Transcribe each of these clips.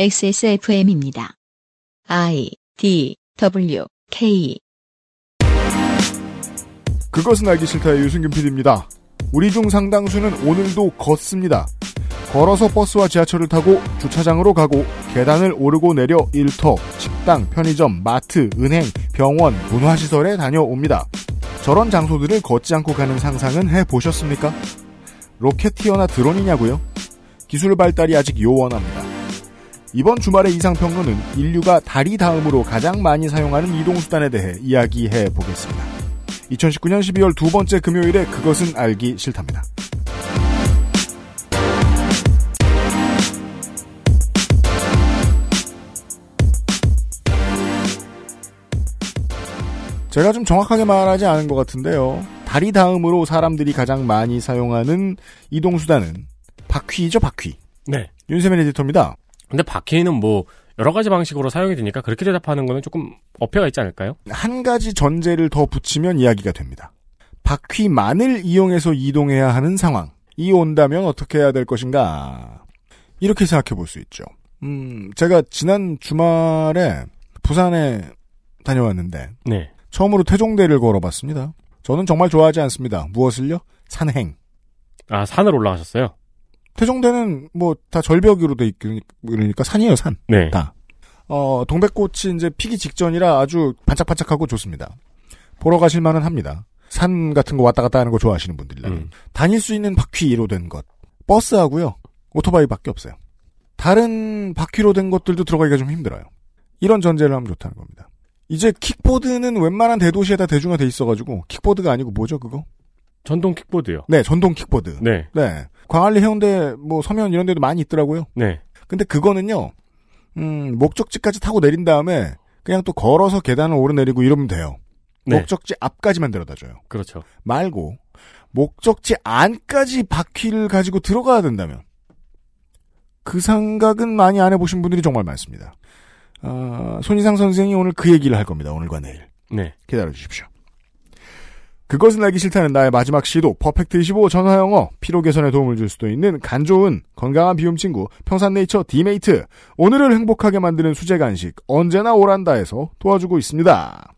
XSFM입니다. I D W K 그것은 알기 싫다의 유승균 PD입니다. 우리 중 상당수는 오늘도 걷습니다. 걸어서 버스와 지하철을 타고 주차장으로 가고 계단을 오르고 내려 일터, 식당, 편의점, 마트, 은행, 병원, 문화시설에 다녀옵니다. 저런 장소들을 걷지 않고 가는 상상은 해보셨습니까? 로켓티어나 드론이냐고요? 기술 발달이 아직 요원합니다. 이번 주말의 이상평론은 인류가 다리 다음으로 가장 많이 사용하는 이동수단에 대해 이야기해 보겠습니다. 2019년 12월 두 번째 금요일에 그것은 알기 싫답니다. 제가 좀 정확하게 말하지 않은 것 같은데요. 다리 다음으로 사람들이 가장 많이 사용하는 이동수단은 바퀴죠, 바퀴. 네. 윤세민 에디터입니다. 근데 바퀴는 뭐 여러 가지 방식으로 사용이 되니까 그렇게 대답하는 거는 조금 어폐가 있지 않을까요? 한 가지 전제를 더 붙이면 이야기가 됩니다. 바퀴만을 이용해서 이동해야 하는 상황 이 온다면 어떻게 해야 될 것인가? 이렇게 생각해 볼 수 있죠. 음, 제가 지난 주말에 부산에 다녀왔는데 네. 처음으로 태종대를 걸어봤습니다. 저는 정말 좋아하지 않습니다. 무엇을요? 산행. 아 산을 올라가셨어요? 태종대는 뭐 다 절벽으로 돼 있으니까 그러니까 산이에요, 산. 네. 다. 어, 동백꽃이 이제 피기 직전이라 아주 반짝반짝하고 좋습니다. 보러 가실 만은 합니다. 산 같은 거 왔다 갔다 하는 거 좋아하시는 분들이라면. 음. 다닐 수 있는 바퀴로 된 것. 버스하고요. 오토바이밖에 없어요. 다른 바퀴로 된 것들도 들어가기가 좀 힘들어요. 이런 전제를 하면 좋다는 겁니다. 이제 킥보드는 웬만한 대도시에다 대중화돼 있어가지고 킥보드가 아니고 뭐죠 그거? 전동 킥보드요. 네, 전동 킥보드. 네. 네. 광안리 해운대 뭐 서면 이런 데도 많이 있더라고요. 네. 근데 그거는요, 음, 목적지까지 타고 내린 다음에 그냥 또 걸어서 계단을 오르내리고 이러면 돼요. 네. 목적지 앞까지만 데려다 줘요. 그렇죠. 말고, 목적지 안까지 바퀴를 가지고 들어가야 된다면, 그 생각은 많이 안 해보신 분들이 정말 많습니다. 아, 손이상 선생이 오늘 그 얘기를 할 겁니다. 오늘과 내일. 네. 기다려 주십시오. 그것은 알기 싫다는 나의 마지막 시도 Perfect 25 전화영어 피로 개선에 도움을 줄 수도 있는 간 좋은 건강한 비움 친구 평산네이처 디메이트 오늘을 행복하게 만드는 수제 간식 언제나 오란다에서 도와주고 있습니다.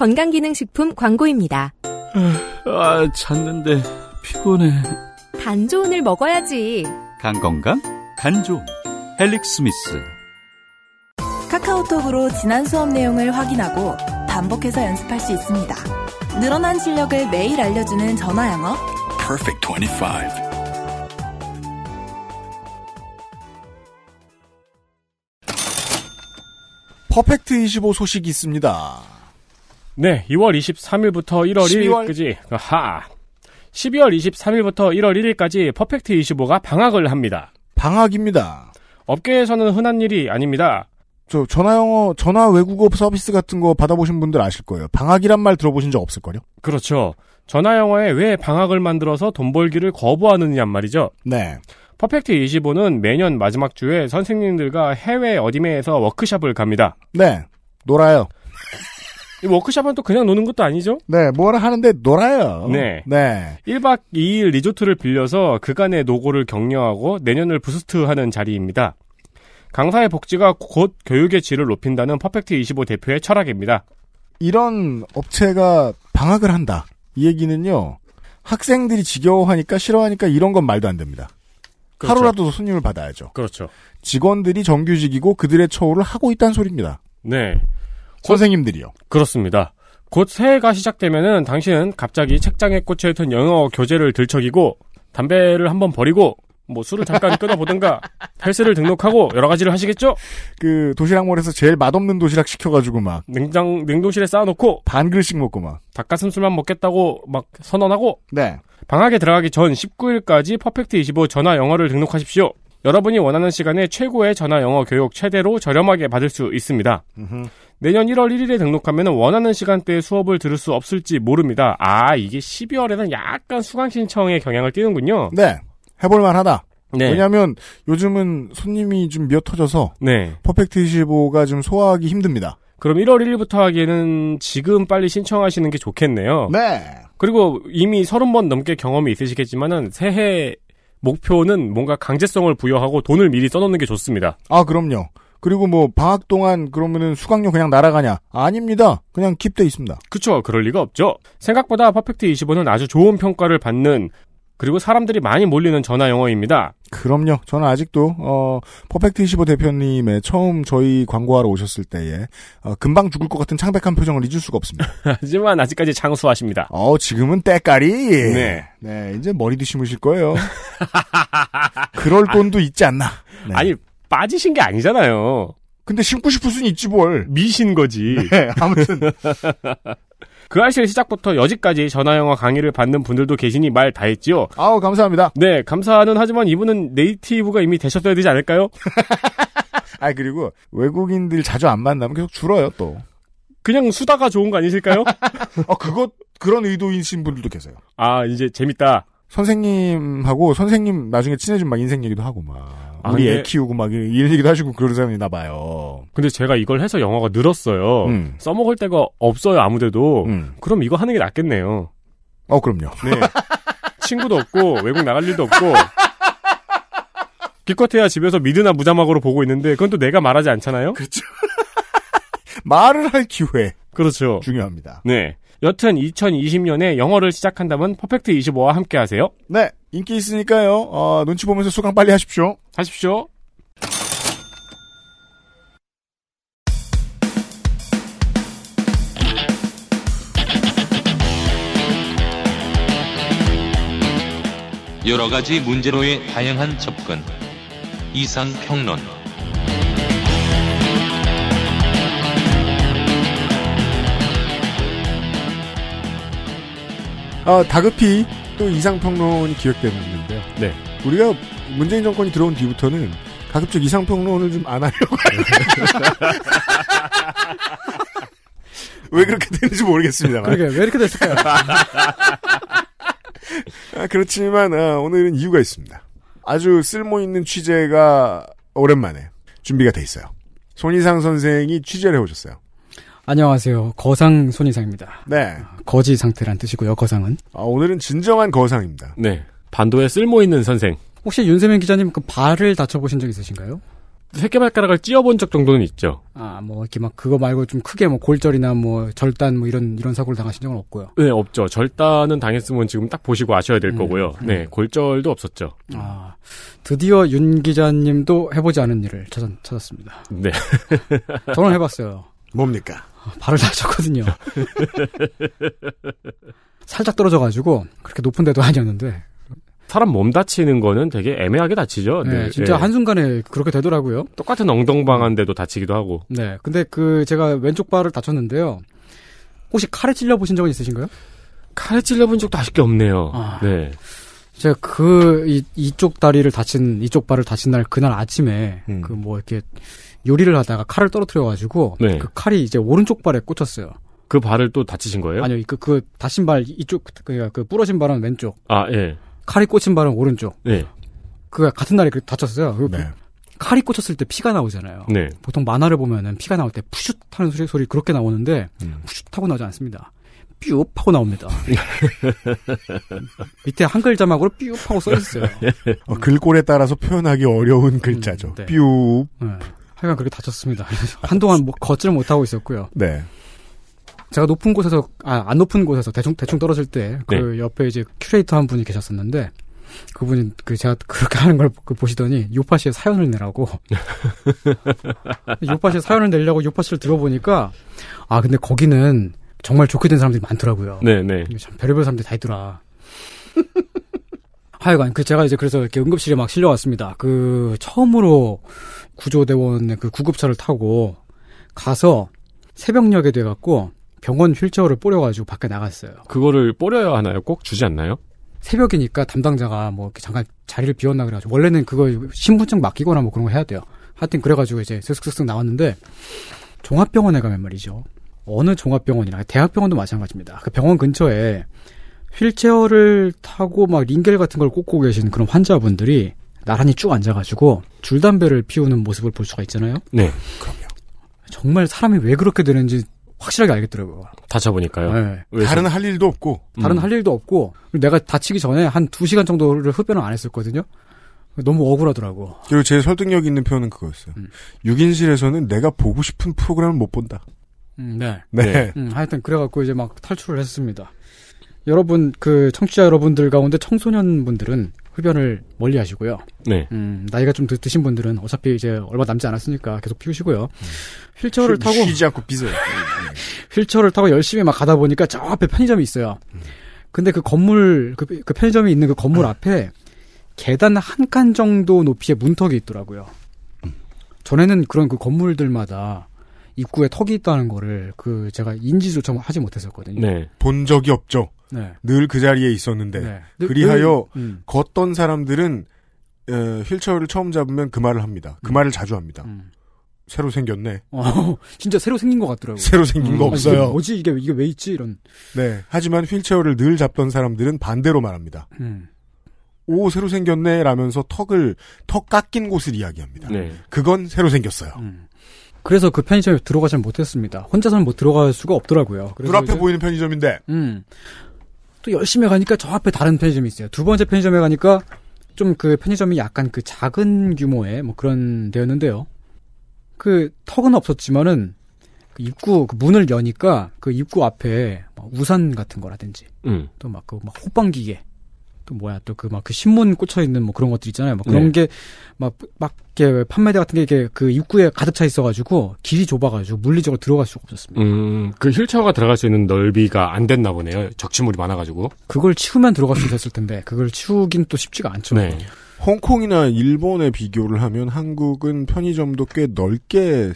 건강기능식품 광고입니다. 아, 잤는데 피곤해. 간 좋은을 먹어야지. 간 건강? 간 좋은. 헬릭 스미스. 카카오톡으로 지난 수업 내용을 확인하고 반복해서 연습할 수 있습니다. 늘어난 실력을 매일 알려주는 전화 영어. Perfect 25. Perfect 25 소식이 있습니다. 네. 2월 23일부터 1월 12월? 1일까지 하. 12월 23일부터 1월 1일까지 Perfect 25가 방학을 합니다. 방학입니다. 업계에서는 흔한 일이 아닙니다. 저 전화 영어, 전화 외국어 서비스 같은 거 받아보신 분들 아실 거예요. 방학이란 말 들어보신 적 없을걸요? 그렇죠. 전화 영어에 왜 방학을 만들어서 돈 벌기를 거부하느냐 말이죠. 네. Perfect 25는 매년 마지막 주에 선생님들과 해외 어디매에서 워크숍을 갑니다. 네. 놀아요. 이 워크숍은 또 그냥 노는 것도 아니죠? 네, 뭐라 하는데 놀아요. 네. 네. 1박 2일 리조트를 빌려서 그간의 노고를 격려하고 내년을 부스트하는 자리입니다. 강사의 복지가 곧 교육의 질을 높인다는 퍼펙트 25 대표의 철학입니다. 이런 업체가 방학을 한다. 이 얘기는요. 학생들이 지겨워하니까 싫어하니까 이런 건 말도 안 됩니다. 그렇죠. 하루라도 손님을 받아야죠. 그렇죠. 직원들이 정규직이고 그들의 처우를 하고 있다는 소리입니다. 네. 선생님들이요. 그렇습니다. 곧 새해가 시작되면은 당신은 갑자기 책장에 꽂혀있던 영어 교재를 들척이고 담배를 한번 버리고 뭐 술을 잠깐 끊어보든가 헬스를 등록하고 여러 가지를 하시겠죠? 그 도시락몰에서 제일 맛없는 도시락 시켜가지고 막 냉장 냉동실에 쌓아놓고 반 그릇씩 먹고 막. 닭가슴살만 먹겠다고 막 선언하고 네. 방학에 들어가기 전 19일까지 퍼펙트 25 전화 영어를 등록하십시오. 여러분이 원하는 시간에 최고의 전화 영어 교육 최대로 저렴하게 받을 수 있습니다. 내년 1월 1일에 등록하면 원하는 시간대에 수업을 들을 수 없을지 모릅니다. 아, 이게 12월에는 약간 수강 신청에 경향을 띠는군요. 네. 해볼만 하다. 네. 왜냐하면 요즘은 손님이 좀 미어터져서 네. 퍼펙트 25가 좀 소화하기 힘듭니다. 그럼 1월 1일부터 하기에는 지금 빨리 신청하시는 게 좋겠네요. 네. 그리고 이미 30번 넘게 경험이 있으시겠지만은 새해 목표는 뭔가 강제성을 부여하고 돈을 미리 써놓는 게 좋습니다. 아, 그럼요. 그리고 뭐 방학 동안 그러면은 수강료 그냥 날아가냐? 아닙니다. 그냥 킵돼 있습니다. 그쵸. 그럴 리가 없죠. 생각보다 퍼펙트 25는 아주 좋은 평가를 받는 그리고 사람들이 많이 몰리는 전화 영어입니다. 그럼요. 저는 아직도 어 퍼펙트 25 대표님의 처음 저희 광고하러 오셨을 때에 어, 금방 죽을 것 같은 창백한 표정을 잊을 수가 없습니다. 하지만 아직까지 장수하십니다. 어 지금은 때깔이 네. 네, 이제 머리도 심으실 거예요. 그럴 돈도 있지 않나. 네. 아니 빠지신 게 아니잖아요. 근데 심고 싶을 수는 있지 뭘. 미신 거지. 네, 아무튼 그 알실 시작부터 여지까지 전화 영어 강의를 받는 분들도 계시니 말 다 했지요. 아우 감사합니다. 네, 감사는 하지만 이분은 네이티브가 이미 되셨어야 되지 않을까요? 아 그리고 외국인들 자주 안 만나면 계속 줄어요 또. 그냥 수다가 좋은 거 아니실까요? 어 그것 그런 의도이신 분들도 계세요. 아, 이제 재밌다. 선생님하고 선생님 나중에 친해지면 막 인생 얘기도 하고 막 아, 우리 애 키우고 막 이런 얘기도 하시고 그런 사람이나 봐요. 근데 제가 이걸 해서 영어가 늘었어요. 음. 써먹을 데가 없어요, 아무데도. 음. 그럼 이거 하는 게 낫겠네요. 어 그럼요. 네. 친구도 없고, 외국 나갈 일도 없고. 기껏해야 집에서 미드나 무자막으로 보고 있는데, 그건 또 내가 말하지 않잖아요? 그렇죠. 말을 할 기회 그렇죠. 중요합니다. 네. 여튼 2020년에 영어를 시작한다면 퍼펙트 25와 함께 하세요. 네 인기 있으니까요. 어, 눈치 보면서 수강 빨리 하십시오. 하십시오. 여러 가지 문제로의 다양한 접근. 이상 평론. 어, 다급히 또 이상평론이 기획되고 있는데요. 네. 우리가 문재인 정권이 들어온 뒤부터는 가급적 이상평론을 좀 안 하려고. 왜 그렇게 되는지 모르겠습니다만. 그러게 왜 이렇게 됐을까요? 아, 그렇지만 아, 오늘은 이유가 있습니다. 아주 쓸모 있는 취재가 오랜만에 준비가 돼 있어요. 손희상 선생이 취재를 해오셨어요. 안녕하세요. 거상 손이상입니다. 네. 거지 상태란 뜻이고요. 거상은. 아, 오늘은 진정한 거상입니다. 네. 반도에 쓸모 있는 선생. 혹시 윤세민 기자님 그 발을 다쳐보신 적 있으신가요? 새끼발가락을 찧어본 적 정도는 있죠. 아, 뭐 이렇게 막 그거 말고 좀 크게 뭐 골절이나 뭐 절단 뭐 이런 이런 사고를 당하신 적은 없고요. 네, 없죠. 절단은 당했으면 지금 딱 보시고 아셔야 될 음, 거고요. 음. 네, 골절도 없었죠. 아, 드디어 윤 기자님도 해보지 않은 일을 찾았, 찾았습니다. 네. 저는 해봤어요. 뭡니까? 발을 다쳤거든요. 살짝 떨어져가지고 그렇게 높은 데도 아니었는데 사람 몸 다치는 거는 되게 애매하게 다치죠. 네, 진짜 네. 한순간에 그렇게 되더라고요. 똑같은 엉덩방한데도 다치기도 하고. 네, 근데 그 제가 왼쪽 발을 다쳤는데요. 혹시 칼에 찔려 보신 적은 있으신가요? 칼에 찔려 본 적도 아쉽게 없네요. 아. 네. 제가 그 이, 이쪽 다리를 다친 이쪽 발을 다친 날 그날 아침에 음. 그뭐 이렇게 요리를 하다가 칼을 떨어뜨려 가지고 네. 그 칼이 이제 오른쪽 발에 꽂혔어요. 그 발을 또 다치신 거예요? 아니요, 그, 그 다친 발 이쪽 그, 그 부러진 발은 왼쪽, 아, 예. 칼이 꽂힌 발은 오른쪽. 네. 그 같은 날에 그 다쳤어요. 그리고 네. 칼이 꽂혔을 때 피가 나오잖아요. 네. 보통 만화를 보면은 피가 나올 때 푸슛 하는 소리, 소리 그렇게 나오는데 음. 푸슛 하고 나오지 않습니다. 삐웁 하고 나옵니다. 밑에 한글 자막으로 삐웁 하고 써 있어요. 어, 글꼴에 따라서 표현하기 어려운 글자죠. 음, 네. 뾰. 네. 하여간 그렇게 다쳤습니다. 한동안 뭐 걷지를 못하고 있었고요. 네. 제가 높은 곳에서 아 안 높은 곳에서 대충 대충 떨어질 때 그 옆에 이제 큐레이터 한 분이 계셨었는데 그분이 그 제가 그렇게 하는 걸그 보시더니 요파시에 사연을 내라고 요파시에 사연을 내려고 요파시를 들어보니까 아 근데 거기는 정말 좋게 된 사람들이 많더라고요. 네, 네. 참 별의별 사람들이 다 있더라. 하여간 그 제가 이제 그래서 이렇게 응급실에 막 실려왔습니다. 그 처음으로 구조대원의 그 구급차를 타고 가서 새벽녘에 돼갖고 병원 휠체어를 뿌려가지고 밖에 나갔어요. 그거를 뿌려야 하나요? 꼭 주지 않나요? 새벽이니까 담당자가 뭐 이렇게 잠깐 자리를 비웠나 그래가지고 원래는 그거 신분증 맡기거나 뭐 그런 거 해야 돼요. 하여튼 그래가지고 이제 슥슥슥 나왔는데 종합병원에 가면 말이죠. 어느 종합병원이나 대학병원도 마찬가지입니다. 그 병원 근처에 휠체어를 타고 막 링겔 같은 걸 꽂고 계신 그런 환자분들이 나란히 쭉 앉아가지고 줄담배를 피우는 모습을 볼 수가 있잖아요. 네. 정말 사람이 왜 그렇게 되는지 확실하게 알겠더라고요. 다쳐보니까요. 네. 왜 다른 할 일도 없고. 다른 할 일도 없고 내가 다치기 전에 한두 시간 정도를 흡연을 안 했었거든요. 너무 억울하더라고. 그리고 제 설득력 있는 표현은 그거였어요. 6인실에서는 내가 보고 싶은 프로그램을 못 본다. 음, 네. 네. 음, 하여튼 그래갖고 이제 막 탈출을 했습니다. 여러분 그 청취자 여러분들 가운데 청소년 분들은 흡연을 멀리 하시고요. 네. 음, 나이가 좀 드, 드신 분들은 어차피 이제 얼마 남지 않았으니까 계속 피우시고요. 휠체어를 쉬- 타고 쉬지 않고 삐져요. 휠체어를 타고 열심히 막 가다 보니까 저 앞에 편의점이 있어요. 근데 그 건물 그, 그 편의점이 있는 그 건물 앞에 계단 한 칸 정도 높이의 문턱이 있더라고요. 전에는 그런 그 건물들마다 입구에 턱이 있다는 거를 그 제가 인지조차 하지 못했었거든요. 네. 본 적이 없죠. 네. 늘그 자리에 있었는데 네. 늘- 그리하여 늘- 음. 걷던 사람들은 에, 휠체어를 처음 잡으면 그 말을 합니다. 그 말을 자주 합니다. 새로 생겼네. 어, 진짜 새로 생긴 것 같더라고요. 새로 생긴 거 아, 없어요. 이게 뭐지 이게 이게 왜 있지 이런. 네. 하지만 휠체어를 늘 잡던 사람들은 반대로 말합니다. 음. 오 새로 생겼네 라면서 턱을 턱 깎인 곳을 이야기합니다. 네. 그건 새로 생겼어요. 그래서 그 편의점에 들어가지 못했습니다. 혼자서는 못 들어갈 수가 없더라고요. 그래서 눈 앞에 이제- 보이는 편의점인데 음. 또 열심히 가니까 저 앞에 다른 편의점이 있어요. 두 번째 편의점에 가니까 좀 그 편의점이 약간 그 작은 규모의 뭐 그런 데였는데요. 그 턱은 없었지만은 그 입구 그 문을 여니까 그 입구 앞에 막 우산 같은 거라든지 음. 또막 그 막 호빵 기계 또 뭐야 또 그막그 신문 꽂혀 있는 뭐 그런 것들 있잖아요. 막 그런 네. 게막막 이렇게 판매대 같은 게 이렇게 그 입구에 가득 차 있어가지고 길이 좁아가지고 물리적으로 들어갈 수가 없었습니다. 음, 그 휠체어가 들어갈 수 있는 넓이가 안 됐나 보네요. 적치물이 많아가지고. 그걸 치우면 들어갈 수 있었을 텐데 그걸 치우긴 또 쉽지가 않죠. 네. 홍콩이나 일본에 비교를 하면 한국은 편의점도 꽤 넓게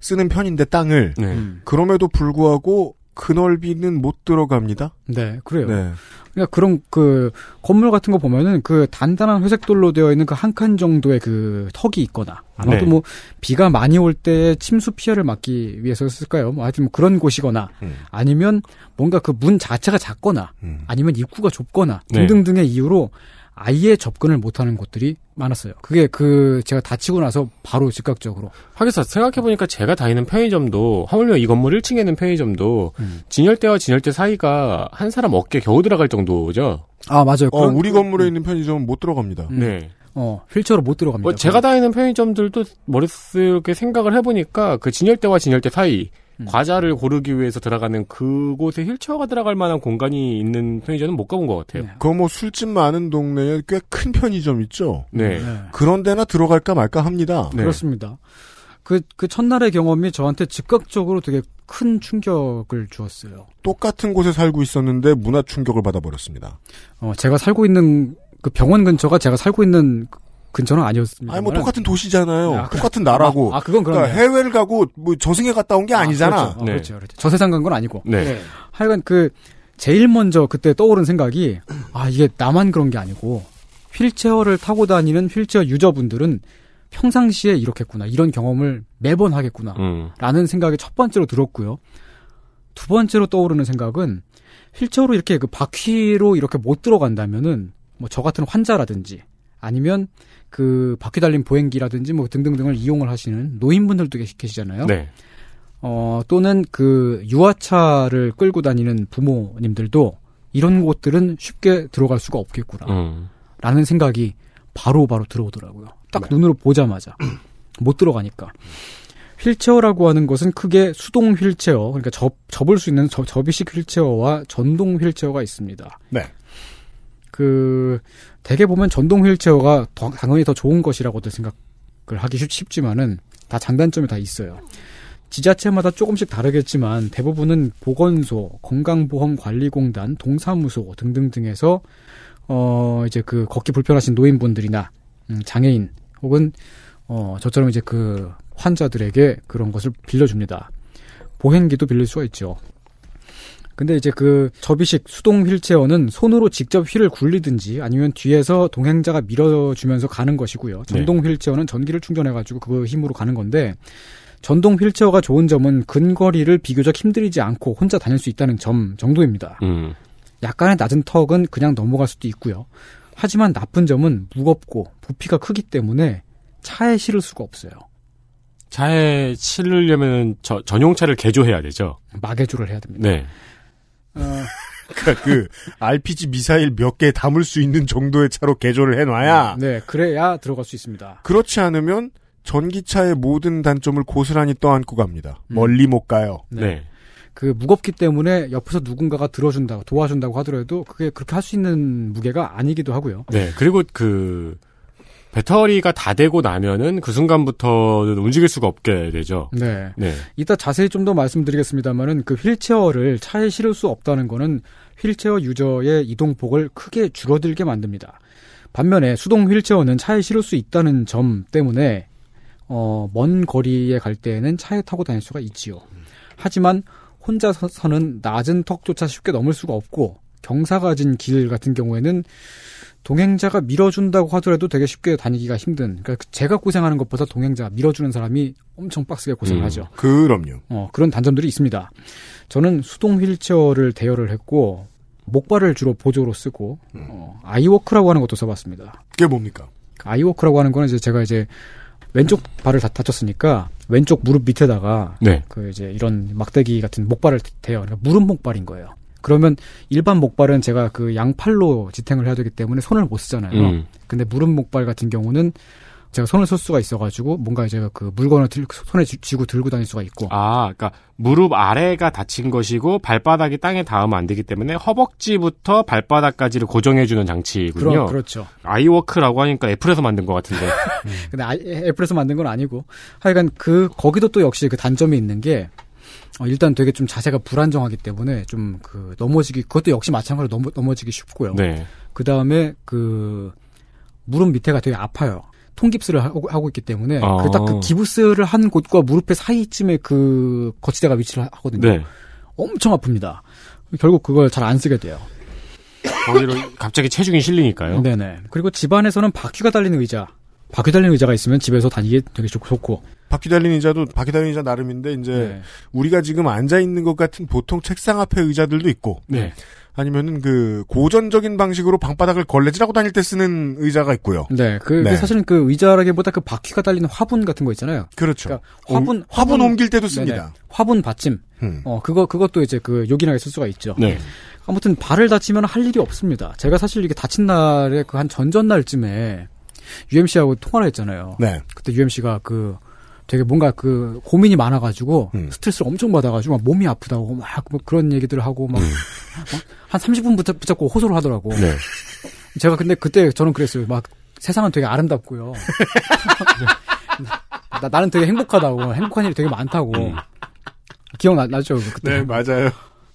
쓰는 편인데 땅을 네. 음. 그럼에도 불구하고 그 넓이는 못 들어갑니다. 네, 그래요. 네. 그러니까 그런 그 건물 같은 거 보면은 그 단단한 회색 돌로 되어 있는 그 한 칸 정도의 그 턱이 있거나 아마도 네. 뭐 비가 많이 올 때 침수 피해를 막기 위해서였을까요? 뭐 하여튼 뭐 그런 곳이거나 음. 아니면 뭔가 그 문 자체가 작거나 아니면 입구가 좁거나 네. 등등등의 이유로 아예 접근을 못하는 곳들이 많았어요. 그게 그 제가 다치고 나서 바로 즉각적으로 하기사 생각해 보니까 제가 다니는 편의점도, 하물며 이 건물 1층에 있는 편의점도, 음. 진열대와 진열대 사이가 한 사람 어깨 겨우 들어갈 정도죠. 아 맞아요. 어, 그런- 우리 건물에 있는 편의점은 못 들어갑니다. 음. 네. 어 휠체어로 못 들어갑니다. 뭐 제가 다니는 편의점들도 머릿속에 생각을 해보니까 그 진열대와 진열대 사이, 음. 과자를 고르기 위해서 들어가는 그곳에 휠체어가 들어갈 만한 공간이 있는 편의점은 못 가본 것 같아요. 그거 뭐 술집 많은 동네에 꽤 큰 편의점 있죠. 네. 그런 데나 들어갈까 말까 합니다. 네. 그렇습니다. 그, 그 첫날의 경험이 저한테 즉각적으로 되게 큰 충격을 주었어요. 똑같은 곳에 살고 있었는데 문화 충격을 받아버렸습니다. 어, 제가 살고 있는 그 병원 근처가 제가 살고 있는 그 근처는 아니었습니다. 아니 뭐 똑같은 도시잖아요. 아, 그- 똑같은 나라고. 아, 아, 그건. 그러니까 해외를 가고 뭐 저승에 갔다 온 게 아 니잖아. 그렇죠. 어, 그렇죠. 그렇죠. 저 세상 간 건 아니고. 네. 하여간 그 제일 먼저 그때 떠오른 생각이 아 이게 나만 그런 게 아니고 휠체어를 타고 다니는 휠체어 유저분들은 평상시에 이렇겠구나 이런 경험을 매번 하겠구나 음. 라는 생각이 첫 번째로 들었고요. 두 번째로 떠오르는 생각은 휠체어로 이렇게 그 바퀴로 이렇게 못 들어간다면은 뭐 저 같은 환자라든지 아니면 그 바퀴 달린 보행기라든지 뭐 등등등을 이용을 하시는 노인분들도 계시, 계시잖아요. 네. 어, 또는 그 유아차를 끌고 다니는 부모님들도 이런 곳들은 쉽게 들어갈 수가 없겠구나. 음. 라는 생각이 바로바로 바로 들어오더라고요. 딱 네. 눈으로 보자마자. 못 들어가니까. 휠체어라고 하는 것은 크게 수동 휠체어, 그러니까 접, 접을 수 있는 접, 접이식 휠체어와 전동 휠체어가 있습니다. 네. 그, 대개 보면 전동 휠체어가 더, 당연히 더 좋은 것이라고도 생각을 하기 쉽, 쉽지만은 다 장단점이 다 있어요. 지자체마다 조금씩 다르겠지만 대부분은 보건소, 건강보험관리공단, 동사무소 등등 등에서 어 이제 그 걷기 불편하신 노인분들이나 음, 장애인 혹은 어 저처럼 이제 그 환자들에게 그런 것을 빌려줍니다. 보행기도 빌릴 수가 있죠. 근데 이제 그 접이식 수동 휠체어는 손으로 직접 휠을 굴리든지 아니면 뒤에서 동행자가 밀어주면서 가는 것이고요. 전동 휠체어는 전기를 충전해가지고 그 힘으로 가는 건데 전동 휠체어가 좋은 점은 근거리를 비교적 힘들이지 않고 혼자 다닐 수 있다는 점 정도입니다. 음. 약간의 낮은 턱은 그냥 넘어갈 수도 있고요. 하지만 나쁜 점은 무겁고 부피가 크기 때문에 차에 실을 수가 없어요. 차에 실으려면 저, 전용차를 개조해야 되죠. 마개조를 해야 됩니다. 네. 어, 그러니까 그 RPG 미사일 몇 개 담을 수 있는 정도의 차로 개조를 해놔야 네, 그래야 들어갈 수 있습니다. 그렇지 않으면 전기차의 모든 단점을 고스란히 떠안고 갑니다. 음. 멀리 못 가요. 네. 그 무겁기 때문에 옆에서 누군가가 들어준다고 도와준다고 하더라도 그게 그렇게 할 수 있는 무게가 아니기도 하고요. 네. 그리고 그 배터리가 다 되고 나면은 그 순간부터는 움직일 수가 없게 되죠. 네. 네. 이따 자세히 좀 더 말씀드리겠습니다만은 그 휠체어를 차에 실을 수 없다는 거는 휠체어 유저의 이동폭을 크게 줄어들게 만듭니다. 반면에 수동 휠체어는 차에 실을 수 있다는 점 때문에 어, 먼 거리에 갈 때에는 차에 타고 다닐 수가 있지요. 하지만 혼자서는 낮은 턱조차 쉽게 넘을 수가 없고 경사가 진 길 같은 경우에는 동행자가 밀어준다고 하더라도 되게 쉽게 다니기가 힘든. 그러니까 제가 고생하는 것보다 동행자 밀어주는 사람이 엄청 빡세게 고생을 음, 하죠. 그럼요. 어, 그런 단점들이 있습니다. 저는 수동 휠체어를 대여를 했고 목발을 주로 보조로 쓰고 어, 아이워크라고 하는 것도 써봤습니다. 그게 뭡니까? 아이워크라고 하는 거는 이제 제가 이제 왼쪽 발을 다 다쳤으니까 왼쪽 무릎 밑에다가 네. 그 이제 이런 막대기 같은 목발을 대요. 그러니까 무릎 목발인 거예요. 그러면 일반 목발은 제가 그 양팔로 지탱을 해야 되기 때문에 손을 못 쓰잖아요. 음. 근데 무릎 목발 같은 경우는 제가 손을 쓸 수가 있어가지고 뭔가 제가 그 물건을 들, 손에 쥐- 쥐고 들고 다닐 수가 있고. 아, 그러니까 무릎 아래가 다친 것이고 발바닥이 땅에 닿으면 안 되기 때문에 허벅지부터 발바닥까지를 고정해주는 장치군요. 그럼 그렇죠. 아이워크라고 하니까 애플에서 만든 것 같은데. 근데 아- 애플에서 만든 건 아니고 하여간 그 거기도 또 역시 그 단점이 있는 게 어, 일단 되게 좀 자세가 불안정하기 때문에 좀 그 넘어지기 그것도 역시 마찬가지로 넘어, 넘어지기 쉽고요. 네. 그 다음에 그 무릎 밑에가 되게 아파요. 통깁스를 하고, 하고 있기 때문에 아. 그딱 그 기부스를 한 곳과 무릎의 사이쯤에 그 거치대가 위치를 하- 하거든요. 네. 엄청 아픕니다. 결국 그걸 잘 안 쓰게 돼요. 거기로 갑자기 체중이 실리니까요. 네네. 그리고 집안에서는 바퀴가 달린 의자, 바퀴 달린 의자가 있으면 집에서 다니기 되게 좋- 좋고. 바퀴 달린 의자도 바퀴 달린 의자 나름인데 이제 네. 우리가 지금 앉아 있는 것 같은 보통 책상 앞에 의자들도 있고 네. 아니면은 그 고전적인 방식으로 방바닥을 걸레질하고 다닐 때 쓰는 의자가 있고요. 네, 그, 네. 그 사실은 그 의자라기보다 그 바퀴가 달리는 화분 같은 거 있잖아요. 그렇죠. 그러니까 화분, 옮- 화분 옮길 때도 씁니다. 네네. 화분 받침. 음. 어, 그거, 그것도 이제 그 요긴하게 쓸 수가 있죠. 네. 아무튼 발을 다치면 할 일이 없습니다. 제가 사실 이게 다친 날에 그 한 전전 날쯤에 UMC하고 통화를 했잖아요. 네. 그때 UMC가 그 되게 뭔가 그 고민이 많아가지고 음. 스트레스를 엄청 받아가지고 막 몸이 아프다고 막뭐 그런 얘기들을 하고 막한 30분 붙잡, 붙잡고 호소를 하더라고. 네. 제가 근데 그때 저는 그랬어요. 막 세상은 되게 아름답고요. 나, 나는 되게 행복하다고. 행복한 일이 되게 많다고. 기억나, 나죠? 그때. 네, 맞아요.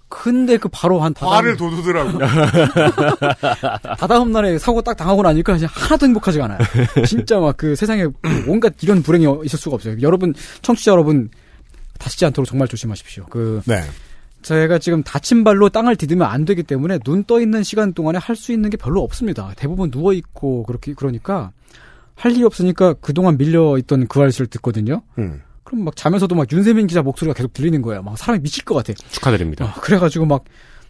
근데 그 바로 한 다다음, 화를 돋우더라고. 다다음 날에 사고 딱 당하고 나니까 이제 하나도 행복하지가 않아요. 진짜 막 그 세상에 온갖 이런 불행이 있을 수가 없어요. 여러분, 청취자 여러분, 다치지 않도록 정말 조심하십시오. 그, 네. 제가 지금 다친 발로 땅을 디디면 안 되기 때문에 눈 떠 있는 시간 동안에 할 수 있는 게 별로 없습니다. 대부분 누워 있고 그렇게 그러니까 할 일이 없으니까 그동안 밀려 있던 그 아저씨를 듣거든요. 음. 그럼 막 자면서도 막 윤세민 기자 목소리가 계속 들리는 거예요. 막 사람이 미칠 것 같아. 축하드립니다. 어, 그래가지고 막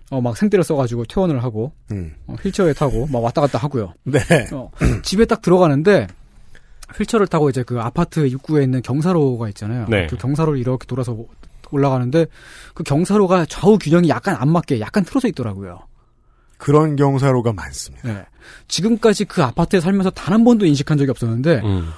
어, 막 생떼를 써가지고 퇴원을 하고 음. 어, 휠체어에 타고 막 왔다 갔다 하고요. 네. 어, 집에 딱 들어가는데 휠체어를 타고 이제 그 아파트 입구에 있는 경사로가 있잖아요. 네. 그 경사로를 이렇게 돌아서 올라가는데 그 경사로가 좌우 균형이 약간 안 맞게 약간 틀어져 있더라고요. 그런 경사로가 많습니다. 네. 지금까지 그 아파트에 살면서 단 한 번도 인식한 적이 없었는데 음.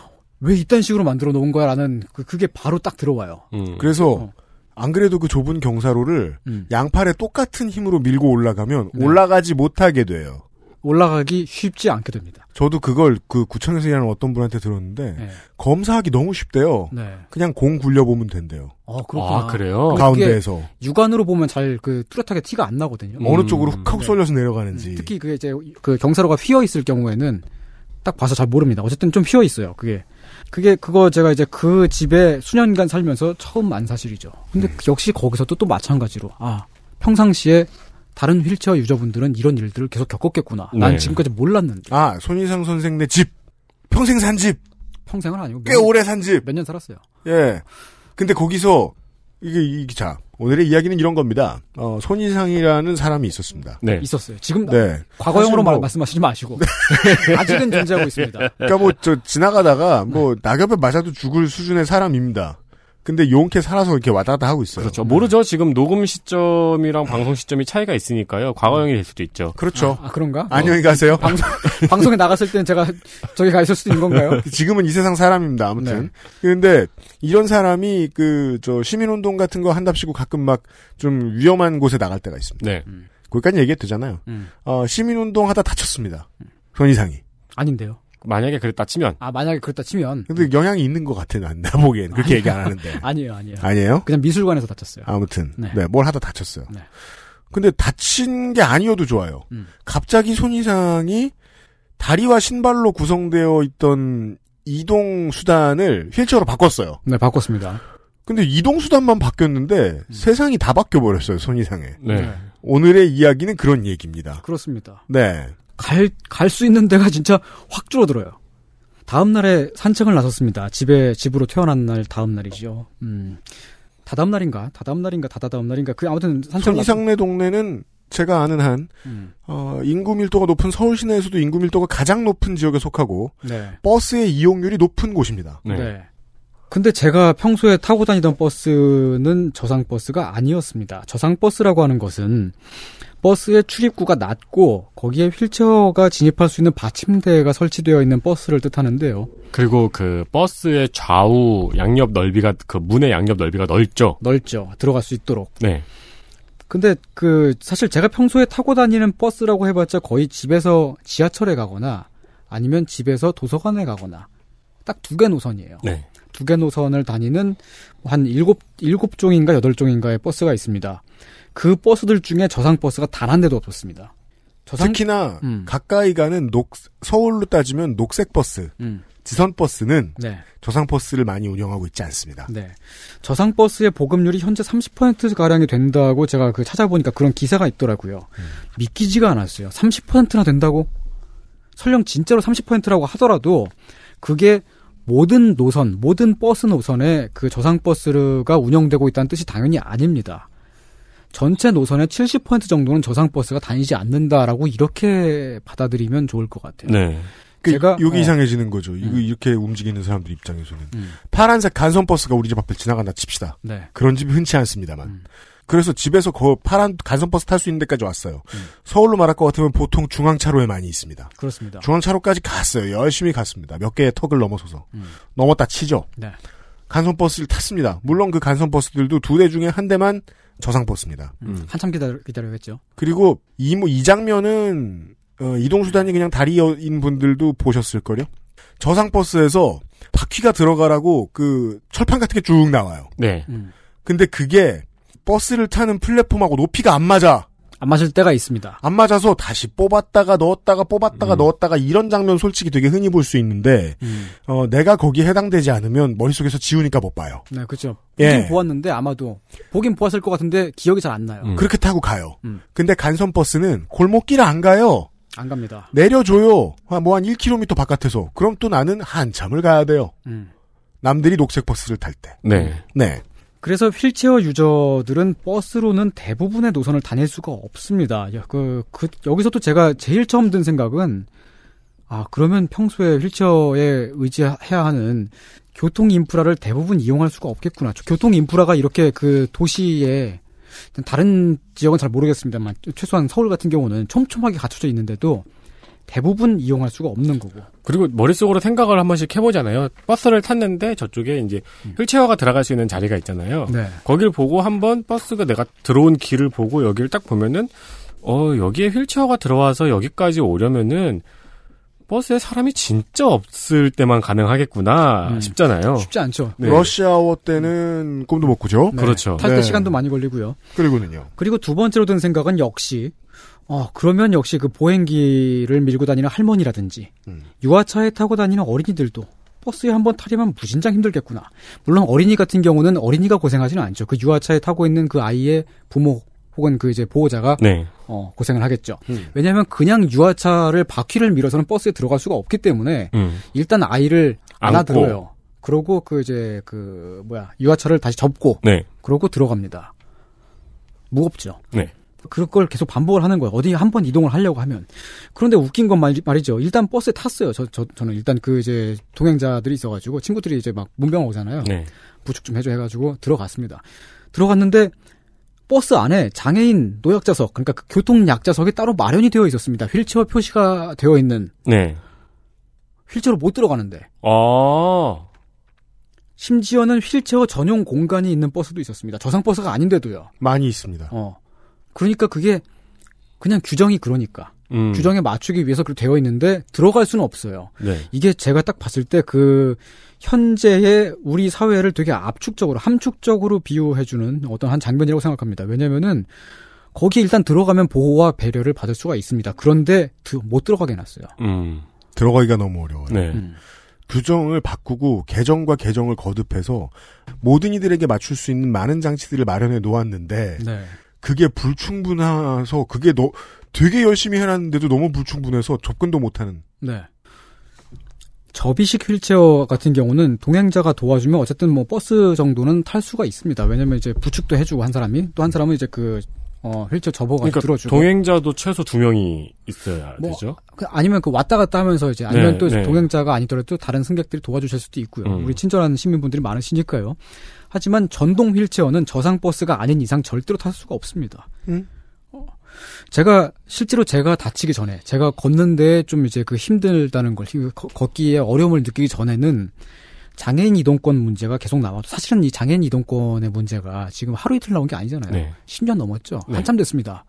왜 이딴 식으로 만들어 놓은 거야라는 그, 그게 바로 딱 들어와요. 음. 그래서 안 그래도 그 좁은 경사로를 음. 양팔에 똑같은 힘으로 밀고 올라가면 네. 올라가지 못하게 돼요. 올라가기 쉽지 않게 됩니다. 저도 그걸 그 구청에서 일하는 어떤 분한테 들었는데 네. 검사하기 너무 쉽대요. 네. 그냥 공 굴려보면 된대요. 어, 그렇구나. 아, 그래요? 가운데에서 육안으로 보면 잘 그 뚜렷하게 티가 안 나거든요. 어느 쪽으로 훅 하고 네. 쏠려서 내려가는지. 특히 그게 이제 그 경사로가 휘어 있을 경우에는 딱 봐서 잘 모릅니다. 어쨌든 좀 휘어 있어요. 그게 그게 그거 제가 이제 그 집에 수년간 살면서 처음 안 사실이죠. 근데 음. 역시 거기서도 또 마찬가지로 아 평상시에 다른 휠체어 유저분들은 이런 일들을 계속 겪었겠구나. 난 네. 지금까지 몰랐는데 아 손희상 선생네 집 평생 산 집. 평생은 아니고 꽤 오래 산 집. 몇 년 살았어요. 예. 근데 거기서 이게 이자 오늘의 이야기는 이런 겁니다. 어, 손희상이라는 사람이 있었습니다. 네. 있었어요. 지금 네. 과거형으로 뭐- 말, 말씀하시지 마시고 아직은 존재하고 있습니다. 그러니까 뭐 저 지나가다가 뭐 낙엽에 맞아도 죽을 수준의 사람입니다. 근데 용케 살아서 이렇게 왔다 갔다 하고 있어요. 그렇죠. 모르죠. 지금 녹음 시점이랑 방송 시점이 차이가 있으니까요. 과거형이 될 수도 있죠. 그렇죠. 아, 그런가? 안녕히 가세요. 방송, 방송에 나갔을 때는 제가 저기 가 있을 수도 있는 건가요? 지금은 이 세상 사람입니다. 아무튼. 근데 이런 사람이 그 저 시민운동 같은 거 한답시고 가끔 막 좀 위험한 곳에 나갈 때가 있습니다. 네. 거기까지 얘기해도 되잖아요. 음. 어, 시민운동 하다 다쳤습니다. 손 이상이. 아닌데요. 만약에 그랬다 치면. 아 만약에 그렇다 치면 근데 영향이 있는 것 같아 난, 나 보기엔 그렇게 얘기 안 하는데. 아니에요, 아니에요. 아니에요? 그냥 미술관에서 다쳤어요. 아무튼 네. 네, 뭘 하다 다쳤어요. 네. 근데 다친 게 아니어도 좋아요. 음. 갑자기 손 이상이 다리와 신발로 구성되어 있던 이동 수단을 휠체어로 바꿨어요. 네, 바꿨습니다. 근데 이동 수단만 바뀌었는데 세상이 다 바뀌어 버렸어요. 손 이상에. 네. 오늘의 이야기는 그런 얘기입니다. 그렇습니다. 네. 갈, 갈 수 있는 데가 진짜 확 줄어들어요. 다음 날에 산책을 나섰습니다. 집에, 집으로 퇴원한 날 다음 날이죠. 음. 다다음 날인가? 다다음 날인가? 다다다음 날인가? 그, 아무튼 산책을 나섰 손이상네 동네는 제가 아는 한 음. 어, 인구 밀도가 높은 서울 시내에서도 인구 밀도가 가장 높은 지역에 속하고 네. 버스의 이용률이 높은 곳입니다. 네. 근데 제가 평소에 타고 다니던 버스는 저상버스가 아니었습니다. 저상버스라고 하는 것은 버스의 출입구가 낮고 거기에 휠체어가 진입할 수 있는 받침대가 설치되어 있는 버스를 뜻하는데요. 그리고 그 버스의 좌우 양옆 넓이가 그 문의 양옆 넓이가 넓죠. 넓죠. 들어갈 수 있도록. 네. 근데 그 사실 제가 평소에 타고 다니는 버스라고 해봤자 거의 집에서 지하철에 가거나 아니면 집에서 도서관에 가거나 딱 두 개 노선이에요. 네. 두 개 노선을 다니는 한 일곱 일곱 종인가 여덟 종인가의 버스가 있습니다. 그 버스들 중에 저상 버스가 단 한 대도 없었습니다. 저상 특히나 음. 가까이 가는 녹 서울로 따지면 녹색 버스, 음. 지선 버스는 네. 저상 버스를 많이 운영하고 있지 않습니다. 네. 저상 버스의 보급률이 현재 30% 가량이 된다고 제가 그 찾아보니까 그런 기사가 있더라고요. 믿기지가 않았어요. 30%나 된다고? 설령 진짜로 30%라고 하더라도 그게 모든 노선, 모든 버스 노선에 그 저상 버스가 운영되고 있다는 뜻이 당연히 아닙니다. 전체 노선의 70% 정도는 저상 버스가 다니지 않는다라고 이렇게 받아들이면 좋을 것 같아요. 네. 그 제가 여기 어. 이상해지는 거죠. 이거 이렇게 움직이는 사람들 입장에서는 음. 파란색 간선 버스가 우리 집 앞을 지나간다 칩시다. 네. 그런 집이 흔치 않습니다만. 음. 그래서 집에서 그 파란 간선 버스 탈 수 있는 데까지 왔어요. 음. 서울로 말할 것 같으면 보통 중앙차로에 많이 있습니다. 그렇습니다. 중앙차로까지 갔어요. 열심히 갔습니다. 몇 개의 턱을 넘어서서 음. 넘었다 치죠. 네. 간선 버스를 탔습니다. 물론 그 간선 버스들도 두 대 중에 한 대만 저상 버스입니다. 음. 한참 기다려, 기다려야겠죠. 그리고 이, 뭐, 이 장면은, 어, 이동수단이 그냥 다리인 분들도 보셨을걸요? 저상 버스에서 바퀴가 들어가라고 그 철판 같은 게 쭉 나와요. 네. 음. 근데 그게 버스를 타는 플랫폼하고 높이가 안 맞아. 안 맞을 때가 있습니다. 안 맞아서 다시 뽑았다가 넣었다가 뽑았다가 넣었다가 이런 장면 솔직히 되게 흔히 볼 수 있는데, 음. 어, 내가 거기에 해당되지 않으면 머릿속에서 지우니까 못 봐요. 네, 그렇죠. 예. 보긴 보았는데 아마도 보긴 보았을 것 같은데 기억이 잘 안 나요. 음. 그렇게 타고 가요. 음. 근데 간선 버스는 골목길을 안 가요. 안 갑니다. 내려줘요. 뭐 한 1km 바깥에서. 그럼 또 나는 한참을 가야 돼요. 음. 남들이 녹색 버스를 탈 때. 네. 네. 그래서 휠체어 유저들은 버스로는 대부분의 노선을 다닐 수가 없습니다. 야, 그, 그, 여기서 또 제가 제일 처음 든 생각은, 아, 그러면 평소에 휠체어에 의지해야 하는 교통 인프라를 대부분 이용할 수가 없겠구나. 교통 인프라가 이렇게 그 도시에, 다른 지역은 잘 모르겠습니다만, 최소한 서울 같은 경우는 촘촘하게 갖춰져 있는데도 대부분 이용할 수가 없는 거고. 그리고 머릿속으로 생각을 한 번씩 해보잖아요. 버스를 탔는데 저쪽에 이제 휠체어가 들어갈 수 있는 자리가 있잖아요. 네. 거길 보고 한번 버스가 내가 들어온 길을 보고 여기를 딱 보면은 어, 여기에 휠체어가 들어와서 여기까지 오려면은 버스에 사람이 진짜 없을 때만 가능하겠구나 음. 싶잖아요. 쉽지 않죠. 네. 러시아워 때는 꿈도 못 꾸죠. 네. 그렇죠. 탈때 네. 시간도 많이 걸리고요. 그리고는요. 그리고 두 번째로 든 생각은 역시 어 그러면 역시 그 보행기를 밀고 다니는 할머니라든지 음. 유아차에 타고 다니는 어린이들도 버스에 한 번 타려면 무진장 힘들겠구나. 물론 어린이 같은 경우는 어린이가 고생하지는 않죠. 그 유아차에 타고 있는 그 아이의 부모 혹은 그 이제 보호자가 네. 어, 고생을 하겠죠. 음. 왜냐하면 그냥 유아차를 바퀴를 밀어서는 버스에 들어갈 수가 없기 때문에 음. 일단 아이를. 안아들어요. 그러고 그 이제 그 뭐야 유아차를 다시 접고 네. 그러고 들어갑니다. 무겁죠. 네. 그걸 계속 반복을 하는 거예요. 어디 한 번 이동을 하려고 하면. 그런데 웃긴 건 말, 말이죠. 일단 버스에 탔어요. 저, 저, 저는 일단 그 이제 동행자들이 있어가지고 친구들이 이제 막 문병 오잖아요. 네. 부축 좀 해줘 해가지고 들어갔습니다. 들어갔는데 버스 안에 장애인 노약자석, 그러니까 그 교통약자석이 따로 마련이 되어 있었습니다. 휠체어 표시가 되어 있는 네. 휠체어로 못 들어가는데. 아. 심지어는 휠체어 전용 공간이 있는 버스도 있었습니다. 저상 버스가 아닌데도요. 많이 있습니다. 어. 그러니까 그게 그냥 규정이 그러니까. 음. 규정에 맞추기 위해서 그렇게 되어 있는데 들어갈 수는 없어요. 네. 이게 제가 딱 봤을 때 그 현재의 우리 사회를 되게 압축적으로 함축적으로 비유해주는 어떤 한 장면이라고 생각합니다. 왜냐면은 거기에 일단 들어가면 보호와 배려를 받을 수가 있습니다. 그런데 드- 못 들어가게 해놨어요. 음. 들어가기가 너무 어려워요. 네. 음. 규정을 바꾸고 개정과 개정을 거듭해서 모든 이들에게 맞출 수 있는 많은 장치들을 마련해 놓았는데 네. 그게 불충분해서 그게 너 되게 열심히 해놨는데도 너무 불충분해서 접근도 못하는. 네. 접이식 휠체어 같은 경우는 동행자가 도와주면 어쨌든 뭐 버스 정도는 탈 수가 있습니다. 왜냐면 이제 부축도 해주고 한 사람이 또 한 사람은 이제 그 어, 휠체어 접어가지고 그러니까 들어주고 동행자도 최소 두 명이 있어야 뭐, 되죠. 그 아니면 그 왔다 갔다 하면서 이제 아니면 네, 또 네. 동행자가 아니더라도 다른 승객들이 도와주실 수도 있고요. 음. 우리 친절한 시민분들이 많으시니까요. 하지만 전동 휠체어는 저상 버스가 아닌 이상 절대로 탈 수가 없습니다. 음. 어, 제가 실제로 제가 다치기 전에 제가 걷는데 좀 이제 그 힘들다는 걸그 걷- 걷기에 어려움을 느끼기 전에는 장애인 이동권 문제가 계속 나와도 사실은 이 장애인 이동권의 문제가 지금 하루 이틀 나온 게 아니잖아요. 네. 10년 넘었죠. 네. 한참 됐습니다.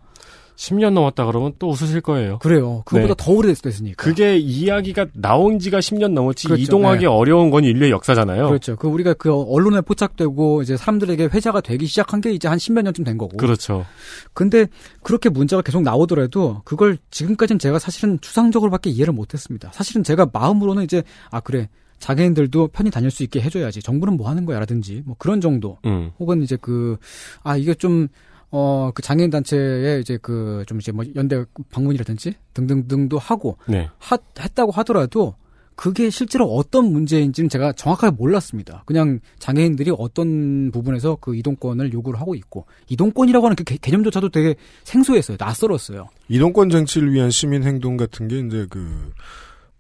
10년 넘었다 그러면 또 웃으실 거예요. 그래요. 그거보다 네. 더 오래됐으니까. 그게 이야기가 나온 지가 10년 넘었지 그렇죠. 이동하기 네. 어려운 건 인류의 역사잖아요. 그렇죠. 그 우리가 그 언론에 포착되고 이제 사람들에게 회자가 되기 시작한 게 이제 한 십몇 년쯤 된 거고. 그렇죠. 근데 그렇게 문제가 계속 나오더라도 그걸 지금까지는 제가 사실은 추상적으로밖에 이해를 못 했습니다. 사실은 제가 마음으로는 이제 아 그래 장애인들도 편히 다닐 수 있게 해줘야지. 정부는 뭐 하는 거야라든지 뭐 그런 정도. 음. 혹은 이제 그 아 이게 좀 어, 그 장애인 단체에 이제 그 좀 이제 뭐 연대 방문이라든지 등등등도 하고 네. 하, 했다고 하더라도 그게 실제로 어떤 문제인지는 제가 정확하게 몰랐습니다. 그냥 장애인들이 어떤 부분에서 그 이동권을 요구를 하고 있고 이동권이라고 하는 그 개- 개념조차도 되게 생소했어요. 낯설었어요. 이동권 쟁취를 위한 시민 행동 같은 게 이제 그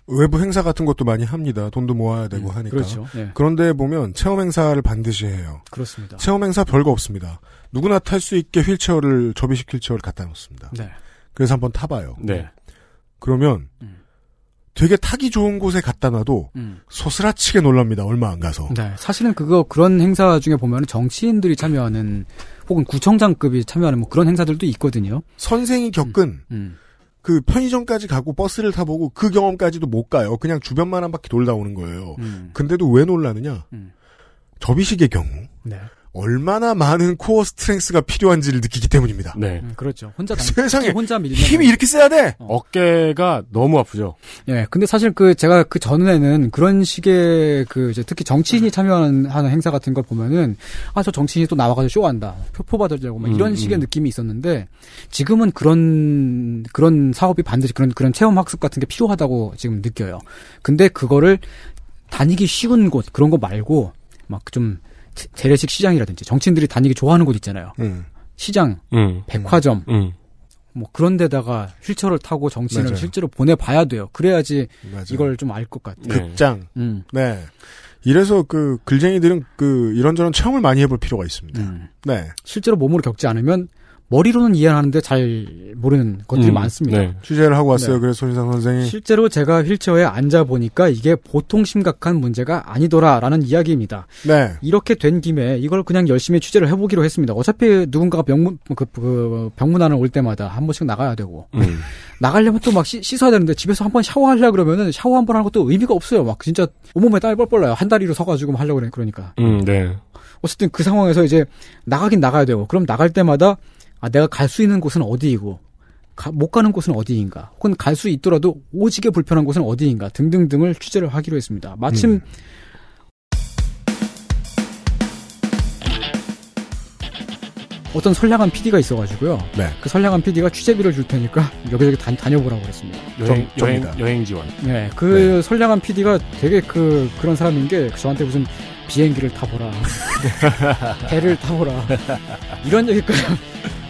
외부 행사 같은 것도 많이 합니다. 돈도 모아야 되고 하니까. 그렇죠. 네. 그런데 보면 체험 행사를 반드시 해요. 그렇습니다. 체험 행사 별거 없습니다. 누구나 탈 수 있게 휠체어를 접이식 휠체어를 갖다 놓습니다. 네. 그래서 한번 타봐요. 네. 그러면 되게 타기 좋은 곳에 갖다 놔도 음. 소스라치게 놀랍니다. 얼마 안 가서. 네. 사실은 그거 그런 행사 중에 보면 정치인들이 참여하는 혹은 구청장급이 참여하는 뭐 그런 행사들도 있거든요. 선생이 겪은 음. 그 편의점까지 가고 버스를 타보고 그 경험까지도 못 가요. 그냥 주변만 한 바퀴 돌다 오는 거예요. 음. 근데도 왜 놀라느냐? 음. 접이식의 경우 네. 얼마나 많은 코어 스트렝스가 필요한지를 느끼기 때문입니다. 네. 음, 그렇죠. 혼자 당- 세상에 혼자 밀면 힘이 이렇게 세야 돼. 어 깨가 너무 아프죠. 예, 근데 사실 그 제가 그 전에는 그런 식의 그 이제 특히 정치인이 참여하는 하는 행사 같은 걸 보면은 아 저 정치인이 또 나와가지고 쇼한다 표포 받으려고 막 이런 음, 식의 음. 느낌이 있었는데 지금은 그런 그런 사업이 반드시 그런 그런 체험 학습 같은 게 필요하다고 지금 느껴요. 근데 그거를 다니기 쉬운 곳 그런 거 말고 막좀 재래식 시장이라든지 정치인들이 다니기 좋아하는 곳 있잖아요. 음. 시장, 음. 백화점, 음. 뭐 그런 데다가 휠체어를 타고 정치인을 맞아요. 실제로 보내봐야 돼요. 그래야지 맞아요. 이걸 좀 알 것 같아요. 네. 극장. 음. 네. 이래서 그 글쟁이들은 그 이런저런 체험을 많이 해볼 필요가 있습니다. 음. 네. 실제로 몸으로 겪지 않으면 머리로는 이해하는데 잘 모르는 것들이 음, 많습니다. 네. 취재를 하고 왔어요. 네. 그래서 손희상 선생이 실제로 제가 휠체어에 앉아 보니까 이게 보통 심각한 문제가 아니더라라는 이야기입니다. 네. 이렇게 된 김에 이걸 그냥 열심히 취재를 해보기로 했습니다. 어차피 누군가가 병문 그, 그 병문안을 올 때마다 한 번씩 나가야 되고 음. 나가려면 또 막 씻어야 되는데 집에서 한 번 샤워하려 그러면은 샤워 한 번 하는 것도 의미가 없어요. 막 진짜 온몸에 땀이 뻘뻘 나요. 한 다리로 서가지고 하려고 그래 그러니까. 음, 네. 어쨌든 그 상황에서 이제 나가긴 나가야 되고 그럼 나갈 때마다 아 내가 갈 수 있는 곳은 어디이고 가- 못 가는 곳은 어디인가 혹은 갈 수 있더라도 오지게 불편한 곳은 어디인가 등등등을 취재를 하기로 했습니다. 마침 어떤 선량한 PD가 있어가지고요. 네. 그 선량한 PD가 취재비를 줄 테니까 여기저기 다, 다녀보라고 그랬습니다. 여행, 좀- 여행. 여행 지원. 네, 그 선량한 PD가 되게 그 그런 사람인 게 저한테 무슨 비행기를 타보라, 배를 타보라 이런 얘기까지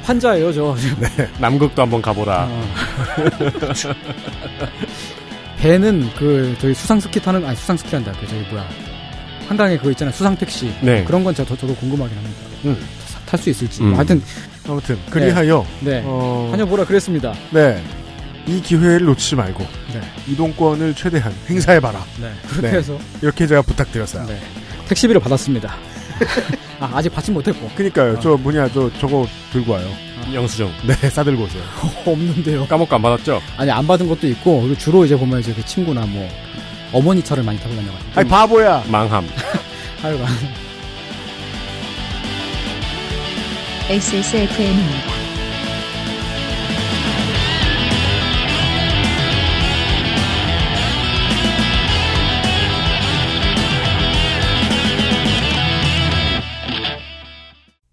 환자예요, 저. 남극도 한번 가보라. 어. 배는 그 저희 수상 스키 타는 아니 수상 스키란다 그 저기 뭐야 한강에 그거 있잖아요 수상 택시 네. 그런 건 저, 저- 저도 궁금하긴 합니다. 탈수 있을지. 음. 하여튼 아무튼 그리하여 네 어, 다녀보라 그랬습니다. 네. 이 기회를 놓치지 말고 네. 이동권을 최대한 행사해봐라. 네. 그렇게 네. 해서 이렇게 제가 부탁드렸어요. 네. 택시비를 받았습니다. 아, 아직 받지 못했고 그니까요. 저 뭐냐 저 저거 들고 와요. 영수증. 네, 싸들고 오세요. 없는데요. 까먹고 안 받았죠? 아니 안 받은 것도 있고 그리고 주로 이제 보면 이제 그 친구나 뭐 어머니 차를 많이 타고 다녀가지고 아니 바보야. 망함. 하여간 XSFM입니다.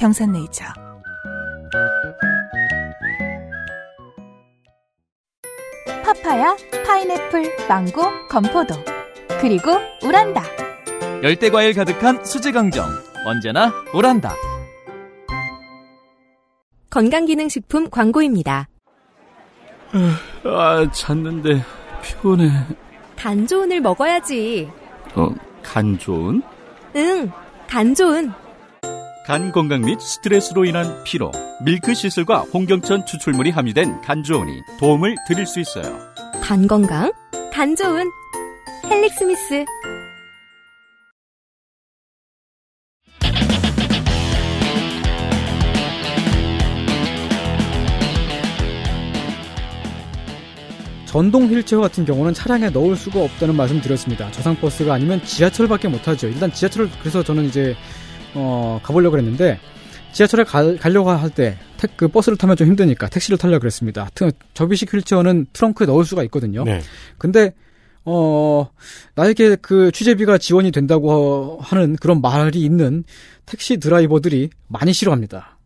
평산네이처. 파파야, 파인애플, 망고, 건포도. 그리고 오란다. 열대과일 가득한 수제강정. 언제나 오란다. 건강기능식품 광고입니다. 아, 잤는데 피곤해. 간 좋은을 먹어야지. 어, 간 좋은? 응, 간 좋은. 간 건강 및 스트레스로 인한 피로, milk thistle과 홍경천 추출물이 함유된 간 좋은이 도움을 드릴 수 있어요. 간 건강, 간 좋은. 헬릭스미스. 전동 휠체어 같은 경우는 차량에 넣을 수가 없다는 말씀 드렸습니다. 저상버스가 아니면 지하철밖에 못하죠. 일단 지하철을 그래서 저는 이제 어, 가보려고 했는데 지하철에 가, 가려고 할 때 그 버스를 타면 좀 힘드니까 택시를 타려고 그랬습니다. 트- 접이식 휠체어는 트렁크에 넣을 수가 있거든요. 네. 근데 어 나에게 그 취재비가 지원이 된다고 하는 그런 말이 있는 택시 드라이버들이 많이 싫어합니다.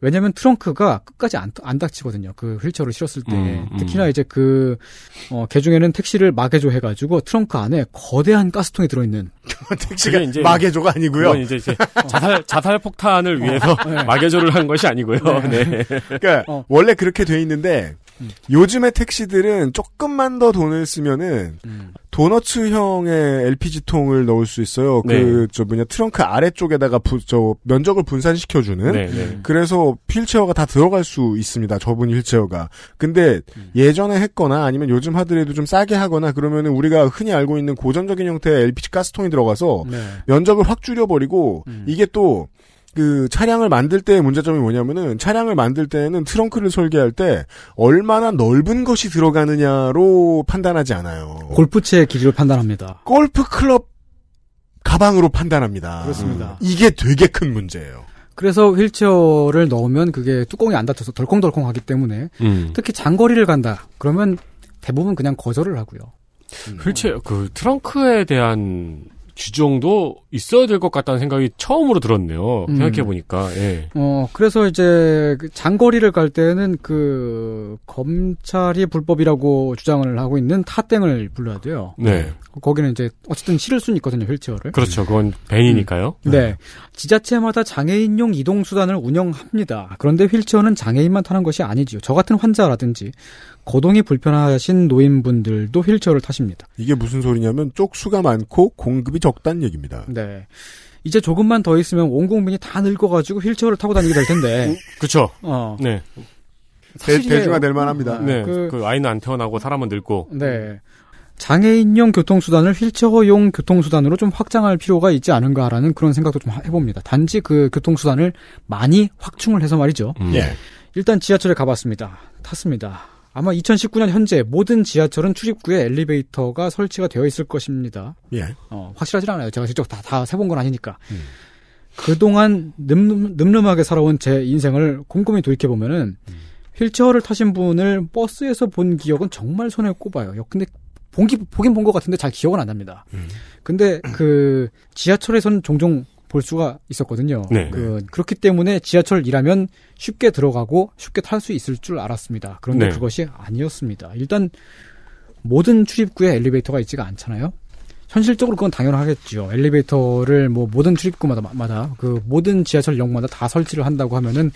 왜냐면 트렁크가 끝까지 안, 안 닫히거든요. 그 휠체어를 실었을 때. 음, 음. 특히나 이제 그, 어, 개중에는 택시를 마개조 해가지고 트렁크 안에 거대한 가스통이 들어있는. 택시가 이제 마개조가 아니고요. 이제, 이제 자살 자살 폭탄을 위해서 마개조를 한 것이 아니고요. 네. 그러니까 어. 원래 그렇게 돼 있는데 요즘의 택시들은 조금만 더 돈을 쓰면은 음. 도너츠형의 LPG 통을 넣을 수 있어요. 네. 그저 뭐냐 트렁크 아래쪽에다가 부, 저 면적을 분산시켜 주는. 네, 네. 그래서 휠체어가 다 들어갈 수 있습니다. 저분 휠체어가. 근데 음. 예전에 했거나 아니면 요즘 하더라도 좀 싸게 하거나 그러면은 우리가 흔히 알고 있는 고전적인 형태의 LPG 가스통이 들어가서 네. 면적을 확 줄여 버리고 음. 이게 또 그 차량을 만들 때의 문제점이 뭐냐면은 차량을 만들 때는 트렁크를 설계할 때 얼마나 넓은 것이 들어가느냐로 판단하지 않아요. 골프채 길이로 판단합니다. 골프 클럽 가방으로 판단합니다. 그렇습니다. 이게 되게 큰 문제예요. 그래서 휠체어를 넣으면 그게 뚜껑이 안 닫혀서 덜컹덜컹하기 때문에 음. 특히 장거리를 간다. 그러면 대부분 그냥 거절을 하고요. 휠체어 그 트렁크에 대한 규정도 있어야 될 것 같다는 생각이 처음으로 들었네요. 음. 생각해 보니까. 예. 어, 그래서 이제 그 장거리를 갈 때는 그 검찰이 불법이라고 주장을 하고 있는 타땡을 불러야 돼요. 네. 거기는 이제 어쨌든 실을 수는 있거든요, 휠체어를. 그렇죠. 그건 벤이니까요. 네. 지자체마다 장애인용 이동 수단을 운영합니다. 그런데 휠체어는 장애인만 타는 것이 아니지요. 저 같은 환자라든지 거동이 불편하신 노인분들도 휠체어를 타십니다. 이게 무슨 소리냐면 쪽수가 많고 공급이 적다는 얘기입니다. 네. 이제 조금만 더 있으면 온 국민이 다 늙어가지고 휠체어를 타고 다니게 될 텐데. 그렇죠. 어. 네. 대, 사실이에요. 대중화 될 만합니다. 네. 그- 그, 아이는 안 태어나고 사람은 늙고. 네. 장애인용 교통수단을 휠체어용 교통수단으로 좀 확장할 필요가 있지 않은가라는 그런 생각도 좀 해봅니다. 단지 그 교통수단을 많이 확충을 해서 말이죠. 음. 예. 일단 지하철에 가봤습니다. 탔습니다. 아마 2019년 현재 모든 지하철은 출입구에 엘리베이터가 설치가 되어 있을 것입니다. 예. 어, 확실하진 않아요. 제가 직접 다, 다 세본 건 아니니까. 그동안 늠름, 늠름하게 살아온 제 인생을 곰곰이 돌이켜보면은, 휠체어를 타신 분을 버스에서 본 기억은 정말 손에 꼽아요. 근데 본기, 보긴 본 것 같은데 잘 기억은 안 납니다. 근데 그 지하철에서는 종종 볼 수가 있었거든요. 네. 그, 그렇기 때문에 지하철 일하면 쉽게 들어가고 쉽게 탈 수 있을 줄 알았습니다. 그런데 네. 그것이 아니었습니다. 일단 모든 출입구에 엘리베이터가 있지가 않잖아요. 현실적으로 그건 당연하겠죠. 엘리베이터를 뭐 모든 출입구마다 마다 그 모든 지하철역마다 다 설치를 한다고 하면은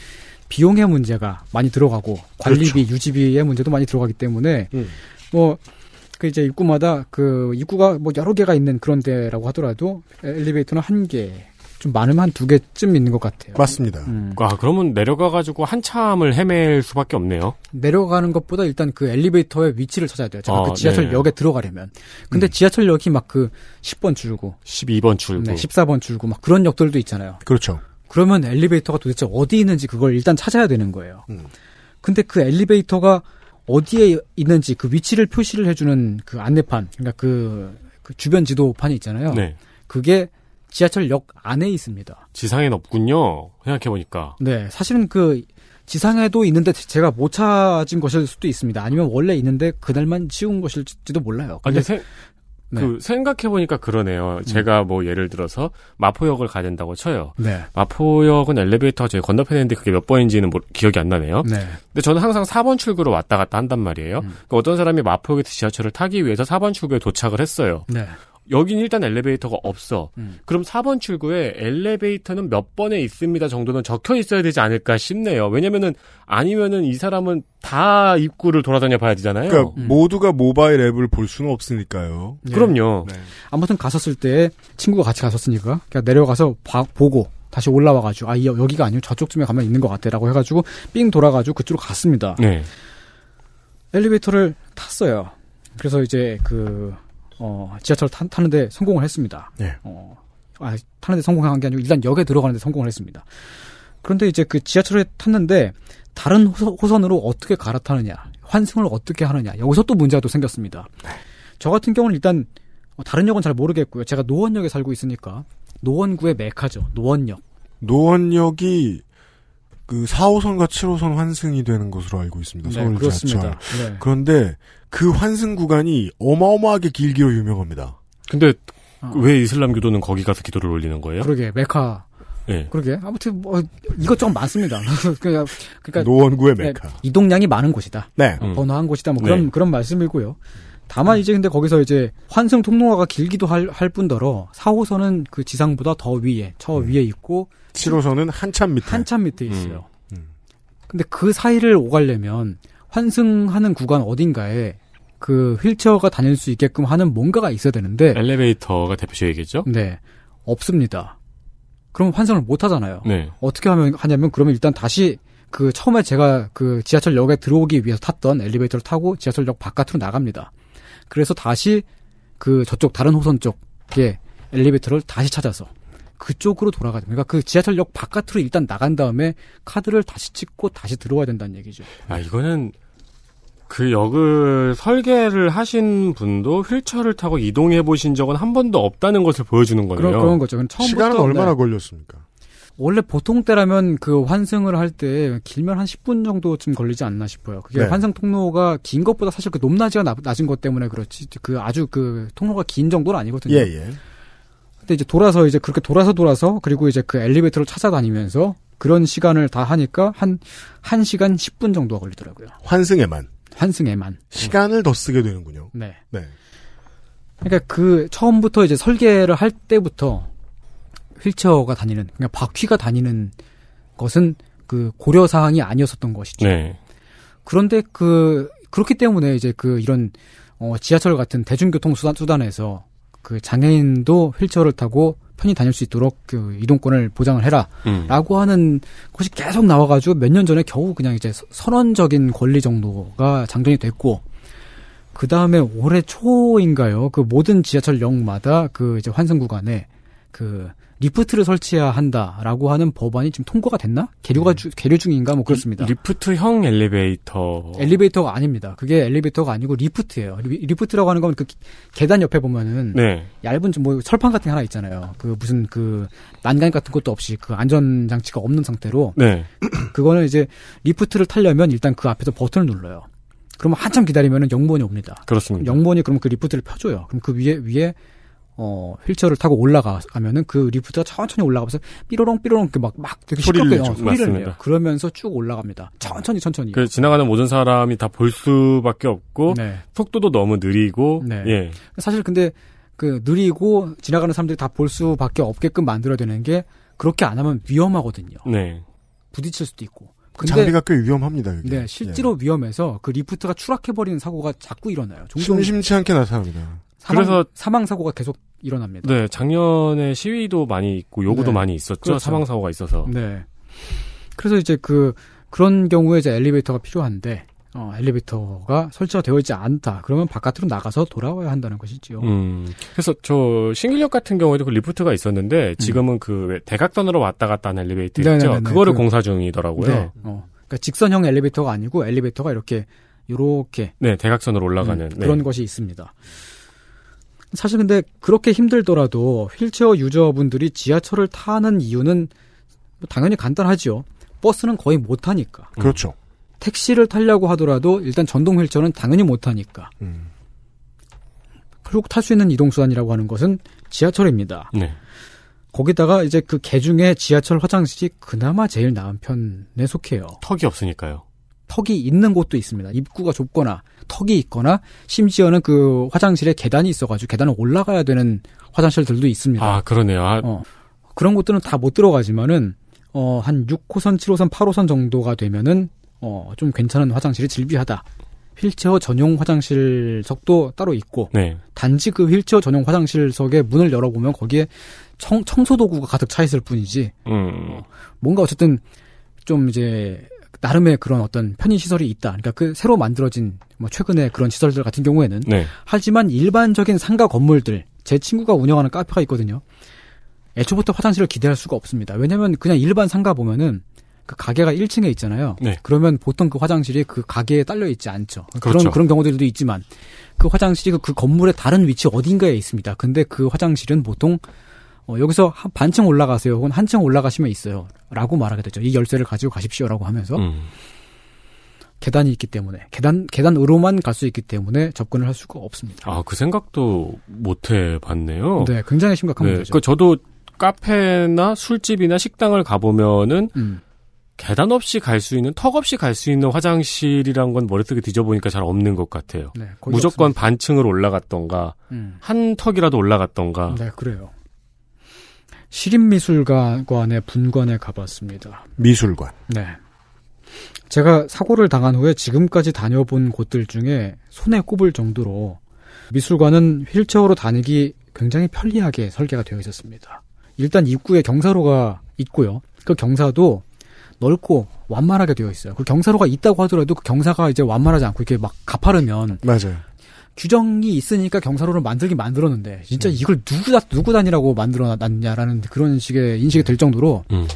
비용의 문제가 많이 들어가고 관리비, 유지비의 문제도 많이 들어가기 때문에 뭐그 이제 입구마다 그 입구가 뭐 여러 개가 있는 그런 데라고 하더라도 엘리베이터는 한 개, 좀 많으면 한 두 개쯤 있는 것 같아요. 맞습니다. 음. 아, 그러면 내려가가지고 한참을 헤맬 수밖에 없네요. 내려가는 것보다 일단 그 엘리베이터의 위치를 찾아야 돼요. 제가 아, 그 지하철역에 들어가려면. 근데 지하철역이 막 그 10번 출구, 12번 출구. 네, 14번 출구 막 그런 역들도 있잖아요. 그렇죠. 그러면 엘리베이터가 도대체 어디 있는지 그걸 일단 찾아야 되는 거예요. 음. 근데 그 엘리베이터가 어디에 있는지 그 위치를 표시를 해주는 그 안내판, 그러니까 그, 그 주변 지도판이 있잖아요. 네. 그게 지하철역 안에 있습니다. 지상엔 없군요. 생각해보니까. 네, 사실은 그 지상에도 있는데 제가 못 찾은 것일 수도 있습니다. 아니면 원래 있는데 그날만 지운 것일지도 몰라요. 아니, 근데 세, 네. 그, 생각해보니까 그러네요. 제가 뭐 예를 들어서 마포역을 가야 된다고 쳐요. 네. 마포역은 엘리베이터가 저희 건너편에 있는데 그게 몇 번인지는 모- 기억이 안 나네요. 네. 근데 저는 항상 4번 출구로 왔다 갔다 한단 말이에요. 그러니까 어떤 사람이 마포역에서 지하철을 타기 위해서 4번 출구에 도착을 했어요. 네. 여긴 일단 엘리베이터가 없어. 음. 그럼 4번 출구에 엘리베이터는 몇 번에 있습니다 정도는 적혀 있어야 되지 않을까 싶네요. 왜냐면은 아니면은 이 사람은 다 입구를 돌아다녀 봐야 되잖아요. 그러니까 모두가 모바일 앱을 볼 수는 없으니까요. 네. 그럼요. 아무튼 갔었을 때 친구가 같이 갔었으니까 그냥 내려가서 봐- 보고 다시 올라와가지고 아 이- 여기가 아니고 저쪽쯤에 가면 있는 것 같아라고 해가지고 삥 돌아가지고 그쪽으로 갔습니다. 네. 엘리베이터를 탔어요. 그래서 이제 그 어, 지하철 타, 타는데 성공을 했습니다. 네. 어, 아, 타는데 성공한 게 아니고 일단 역에 들어가는데 성공을 했습니다. 그런데 이제 그 지하철에 탔는데 다른 호선, 으로 어떻게 갈아타느냐, 환승을 어떻게 하느냐 여기서 또 문제가 또 생겼습니다. 저 같은 경우는 일단 어, 다른 역은 잘 모르겠고요. 제가 노원역에 살고 있으니까 노원구의 메카죠. 노원역. 노원역이 그 4호선과 7호선 환승이 되는 것으로 알고 있습니다. 네, 서울 그렇습니다. 지하철. 네. 그런데 그 환승 구간이 어마어마하게 길기로 유명합니다. 근데 어. 왜 이슬람교도는 거기 가서 기도를 올리는 거예요? 그러게 메카. 네. 그러게 아무튼 뭐 이것저것 많습니다. 그러니까, 그러니까 노원구의 네, 메카. 이동량이 많은 곳이다. 네. 어, 번화한 곳이다. 뭐 그런 네. 그런 말씀이고요. 다만 이제 근데 거기서 이제 환승 통로가 길기도 할, 할 뿐더러 4호선은 그 지상보다 더 위에 저 위에 있고 7호선은 한참 밑에. 한참 밑에 있어요. 음. 근데 그 사이를 오가려면 환승하는 구간 어딘가에 그 휠체어가 다닐 수 있게끔 하는 뭔가가 있어야 되는데 엘리베이터가 대표적이겠죠? 네 없습니다. 그럼 환승을 못 하잖아요. 네. 어떻게 하면 하냐면 그러면 일단 다시 그 처음에 제가 그 지하철역에 들어오기 위해서 탔던 엘리베이터를 타고 지하철역 바깥으로 나갑니다. 그래서 다시 그 저쪽 다른 호선 쪽에 엘리베이터를 다시 찾아서 그쪽으로 돌아가야 됩니다. 그러니까 그 지하철역 바깥으로 일단 나간 다음에 카드를 다시 찍고 다시 들어와야 된다는 얘기죠. 아, 이거는 그 역을 설계를 하신 분도 휠체어를 타고 이동해 보신 적은 한 번도 없다는 것을 보여주는 거네요. 그런 그런 거죠. 처음부터 시간은 얼마나 네. 걸렸습니까? 원래 보통 때라면 그 환승을 할 때 길면 한 10분 정도쯤 걸리지 않나 싶어요. 그게 네. 환승 통로가 긴 것보다 사실 그 높낮이가 나- 낮은 것 때문에 그렇지 그 아주 그 통로가 긴 정도는 아니거든요. 예, 예. 근데 이제 돌아서 이제 그렇게 돌아서 돌아서 그리고 이제 그 엘리베이터를 찾아다니면서 그런 시간을 다 하니까 한 1시간 10분 정도가 걸리더라고요. 환승에만. 환승에만. 시간을 더 쓰게 되는군요. 네. 네. 그러니까 그 처음부터 이제 설계를 할 때부터 휠체어가 다니는 그러니까 바퀴가 다니는 것은 그 고려 사항이 아니었었던 것이죠. 네. 그런데 그 그렇기 때문에 이제 그 이런 어 지하철 같은 대중교통 수단 수단에서 그 장애인도 휠체어를 타고 편히 다닐 수 있도록 그 이동권을 보장을 해라라고 음. 하는 것이 계속 나와가지고 몇 년 전에 겨우 그냥 이제 서- 선언적인 권리 정도가 인정이 됐고 그 다음에 올해 초인가요? 그 모든 지하철역마다 그 이제 환승 구간에 그 리프트를 설치해야 한다라고 하는 법안이 지금 통과가 됐나? 계류가 주, 계류 중인가? 뭐 그렇습니다. 리프트형 엘리베이터. 엘리베이터가 아닙니다. 그게 엘리베이터가 아니고 리프트예요. 리, 리프트라고 하는 건 그 계단 옆에 보면은 네. 얇은 좀 뭐 철판 같은 게 하나 있잖아요. 그 무슨 그 난간 같은 것도 없이 그 안전 장치가 없는 상태로 네. 그거는 이제 리프트를 타려면 일단 그 앞에서 버튼을 눌러요. 그러면 한참 기다리면은 역무원이 옵니다. 그렇습니다. 역무원이 그럼 그 리프트를 펴줘요. 그럼 그 위에 위에 어 휠체어를 타고 올라가면은 그 리프트가 천천히 올라가면서 삐로롱 삐로롱 막막 되게 소리를 시끄럽게 어. 소리를 맞습니다. 내요. 그러면서 쭉 올라갑니다. 천천히 천천히. 그 지나가는 모든 사람이 다 볼 수밖에 없고 네. 속도도 너무 느리고 네. 예. 사실 근데 그 느리고 지나가는 사람들이 다 볼 수밖에 없게끔 만들어야 되는 게 그렇게 안 하면 위험하거든요. 네. 부딪힐 수도 있고. 그 장비가 꽤 위험합니다. 이게. 네, 실제로 위험해서 그 리프트가 추락해버리는 사고가 자꾸 일어나요. 종종 심심치 않게 나타납니다. 사망, 그래서- 사망 사고가 계속 일어납니다. 네, 작년에 시위도 많이 있고 요구도 네. 많이 있었죠. 그렇죠. 사망 사고가 있어서. 네. 그래서 이제 그 그런 경우에 이제 엘리베이터가 필요한데 어, 엘리베이터가 설치가 되어 있지 않다. 그러면 바깥으로 나가서 돌아와야 한다는 것이지요. 음. 그래서 저 신길역 같은 경우에도 그 리프트가 있었는데 지금은 그왜 대각선으로 왔다 갔다 하는 엘리베이터 있죠. 음. 네네네네. 그거를 그- 공사 중이더라고요. 네. 네. 어. 그러니까 직선형 엘리베이터가 아니고 엘리베이터가 이렇게 요렇게 대각선으로 올라가는 음, 네. 그런 것이 있습니다. 사실 근데 그렇게 힘들더라도 휠체어 유저분들이 지하철을 타는 이유는 뭐 당연히 간단하죠. 버스는 거의 못 타니까. 그렇죠. 택시를 타려고 하더라도 일단 전동 휠체어는 당연히 못 타니까. 음. 결국 탈 수 있는 이동수단이라고 하는 것은 지하철입니다. 네. 거기다가 이제 그 개중에 지하철 화장실이 그나마 제일 나은 편에 속해요. 턱이 없으니까요. 턱이 있는 곳도 있습니다. 입구가 좁거나 턱이 있거나 심지어는 그 화장실에 계단이 있어가지고 계단을 올라가야 되는 화장실들도 있습니다. 아, 그러네요. 아, 어, 그런 곳들은 다 못 들어가지만은 어, 한 6호선, 7호선, 8호선 정도가 되면은 어, 좀 괜찮은 화장실이 즐비하다. 휠체어 전용 화장실석도 따로 있고 네. 단지 그 휠체어 전용 화장실석의 문을 열어보면 거기에 청, 청소도구가 가득 차 있을 뿐이지 음. 뭔가 어쨌든 좀 이제 나름의 그런 어떤 편의 시설이 있다. 그러니까 그 새로 만들어진 뭐 최근에 그런 시설들 같은 경우에는 네. 하지만 일반적인 상가 건물들 제 친구가 운영하는 카페가 있거든요. 애초부터 화장실을 기대할 수가 없습니다. 왜냐면 그냥 일반 상가 보면은 그 가게가 1층에 있잖아요. 네. 그러면 보통 그 화장실이 그 가게에 딸려 있지 않죠. 그렇죠. 런 그런 경우들도 있지만 그 화장실이 그, 그 건물의 다른 위치 어딘가에 있습니다. 근데 그 화장실은 보통 어, 여기서 한 반층 올라가세요. 혹은 한층 올라가시면 있어요. 라고 말하게 되죠. 이 열쇠를 가지고 가십시오 라고 하면서 음. 계단이 있기 때문에 계단 계단으로만 갈 수 있기 때문에 접근을 할 수가 없습니다. 아, 그 생각도 못 해봤네요. 네, 굉장히 심각한 네. 문제죠. 그 저도 카페나 술집이나 식당을 가보면은 음. 계단 없이 갈 수 있는 턱 없이 갈 수 있는 화장실이란 건 머릿속에 뒤져보니까 잘 없는 것 같아요. 네, 무조건 반층을 올라갔던가 음. 한 턱이라도 올라갔던가. 네, 그래요. 시립미술관의 분관에 가봤습니다. 미술관. 네. 제가 사고를 당한 후에 지금까지 다녀본 곳들 중에 손에 꼽을 정도로 미술관은 휠체어로 다니기 굉장히 편리하게 설계가 되어 있었습니다. 일단 입구에 경사로가 있고요. 그 경사도 넓고 완만하게 되어 있어요. 그 경사로가 있다고 하더라도 그 경사가 이제 완만하지 않고 이렇게 막 가파르면 맞아요. 규정이 있으니까 경사로를 만들긴 만들었는데 진짜 이걸 누구 다 누구 다니라고 만들어 놨냐라는 그런 식의 인식이 들 정도로 음.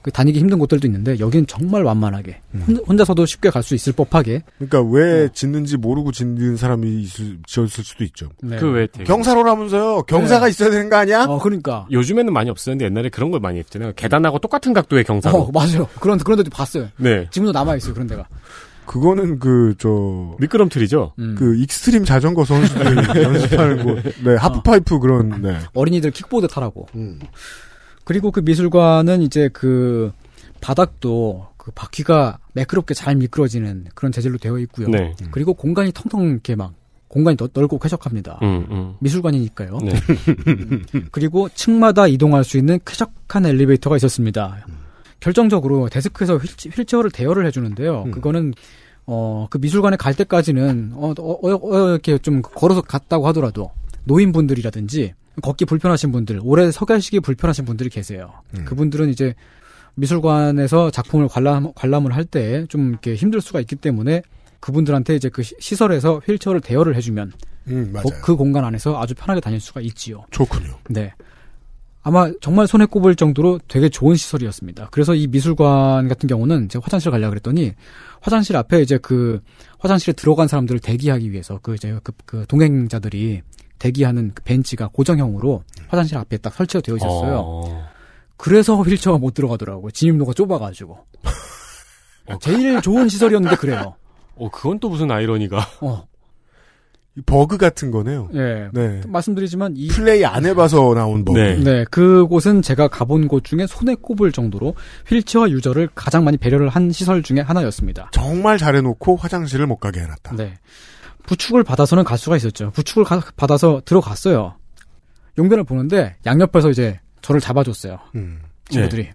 그 다니기 힘든 곳들도 있는데 여기는 정말 완만하게 혼- 혼자서도 쉽게 갈 수 있을 법하게 그러니까 왜 짓는지 모르고 짓는 사람이 있을, 지었을 수도 있죠. 네. 그왜 되게 경사로라면서요. 경사가 네. 있어야 되는 거 아니야? 어 그러니까 요즘에는 많이 없었는데 옛날에 그런 걸 많이 했잖아요. 계단하고 똑같은 각도의 경사로. 어 맞아요 그런 그런 데도 봤어요 네. 지금도 남아 있어요 그런 데가 그거는 그, 저. 미끄럼틀이죠? 음. 그, extreme 자전거 선수들 연습하는 곳. 네, 하프파이프 그런, 네. 어린이들 킥보드 타라고. 음. 그리고 그 미술관은 이제 그 바닥도 그 바퀴가 매끄럽게 잘 미끄러지는 그런 재질로 되어 있고요. 네. 그리고 공간이 텅텅 이렇게 막 공간이 넓- 넓고 쾌적합니다. 음, 음. 미술관이니까요. 네. 그리고 층마다 이동할 수 있는 쾌적한 엘리베이터가 있었습니다. 결정적으로 데스크에서 휠체, 휠체어를 대여를 해주는데요. 그거는 어, 그 미술관에 갈 때까지는 어, 어, 어, 어, 이렇게 좀 걸어서 갔다고 하더라도 노인분들이라든지 걷기 불편하신 분들, 오래 서 계시기 불편하신 분들이 계세요. 그분들은 이제 미술관에서 작품을 관람, 관람을 할 때 좀 이렇게 힘들 수가 있기 때문에 그분들한테 이제 그 시- 시설에서 휠체어를 대여를 해주면 음. 그- 그 공간 안에서 아주 편하게 다닐 수가 있지요. 좋군요. 네. 아마 정말 손에 꼽을 정도로 되게 좋은 시설이었습니다. 그래서 이 미술관 같은 경우는 제가 화장실 가려고 그랬더니 화장실 앞에 이제 그 화장실에 들어간 사람들을 대기하기 위해서 그 이제 그, 그 동행자들이 대기하는 그 벤치가 고정형으로 화장실 앞에 딱 설치가 되어 있었어요. 어. 그래서 휠체어가 못 들어가더라고요. 진입로가 좁아가지고. 제일 좋은 시설이었는데 그래요. 어, 그건 또 무슨 아이러니가. 어. 버그 같은 거네요. 예. 네. 말씀드리지만 이 플레이 안 해봐서 나온 버그. 네. 그곳은 제가 가본 곳 중에 손에 꼽을 정도로 휠체어 user를 가장 많이 배려를 한 시설 중에 하나였습니다. 정말 잘해놓고 화장실을 못 가게 해놨다. 네. 부축을 받아서는 갈 수가 있었죠. 부축을 가- 받아서 들어갔어요. 용변을 보는데 양옆에서 이제 저를 잡아줬어요. 음. 친구들이.